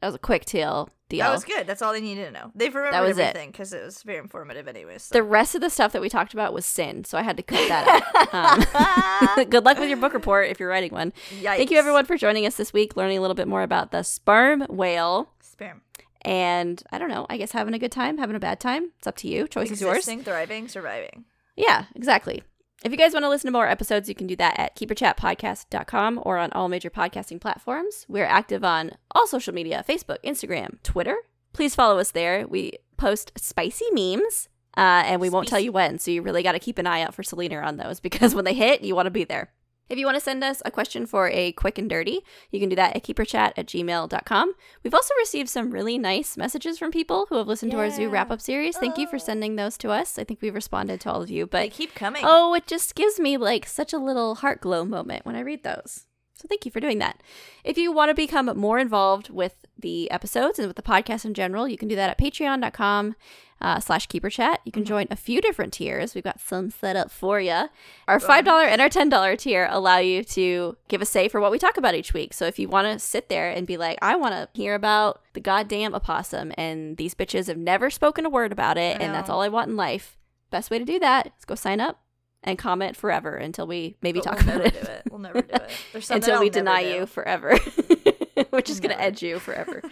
That was a quick TL deal. That was good. That's all they needed to know. They've remembered was it. everything because it. was very informative, anyways. so. the rest of the stuff that we talked about was sin, so I had to cut that out. Um, good luck with your book report if you're writing one. Thank you, everyone, for joining us this week, learning a little bit more about the sperm whale. Sperm. And I don't know, I guess having a good time, having a bad time. It's up to you. Choice is yours. Existing, thriving, surviving. Yeah, exactly. If you guys want to listen to more episodes, you can do that at keeperchatpodcast.com or on all major podcasting platforms. We're active on all social media Facebook, Instagram, Twitter. Please follow us there. We post spicy memes uh, and we won't tell you when. So you really got to keep an eye out for Selena on those because when they hit, you want to be there. If you want to send us a question for a quick and dirty, you can do that at keeperchat at gmail.com. We've also received some really nice messages from people who have listened to our zoo wrap up series. Thank you for Oh. sending those to us. I think we've responded to all of you. But they keep coming. oh, it just gives me like such a little heart glow moment when I read those. So thank you for doing that. If you want to become more involved with the episodes and with the podcast in general, you can do that at patreon.com uh, slash keeper chat. You can join a few different tiers. We've got some set up for you. Our $5 and our $10 tier allow you to give a say for what we talk about each week. So if you want to sit there and be like, I want to hear about the goddamn opossum and these bitches have never spoken a word about it and that's all I want in life, best way to do that is go sign up and comment forever until we maybe But talk we'll about it. do it. We'll never do it. There's something until I'll we deny do. you forever. We're just going to edge you forever.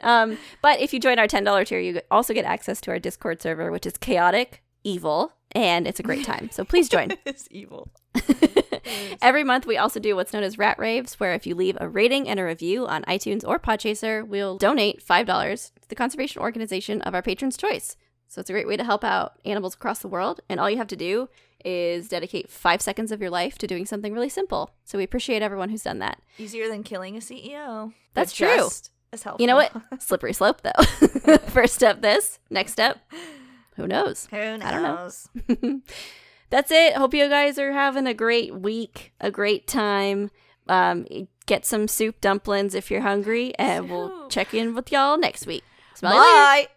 um, but if you join our $10 tier, you also get access to our Discord server, which is chaotic, evil, and it's a great time. So please join. it's evil. Every month, we also do what's known as Rat Raves, where if you leave a rating and a review on iTunes or Podchaser, we'll donate $5 to the conservation organization of our patron's choice. So it's a great way to help out animals across the world. And all you have to do is dedicate five seconds of your life to doing something really simple. So we appreciate everyone who's done that. Easier than killing a CEO. That's true. just As helpful. You know what? Slippery slope, though. First step, this. Next step, who knows? Who knows? I don't know. That's it. Hope you guys are having a great week, a great time. Um, get some soup dumplings if you're hungry, and we'll check in with y'all next week. Smell. Bye.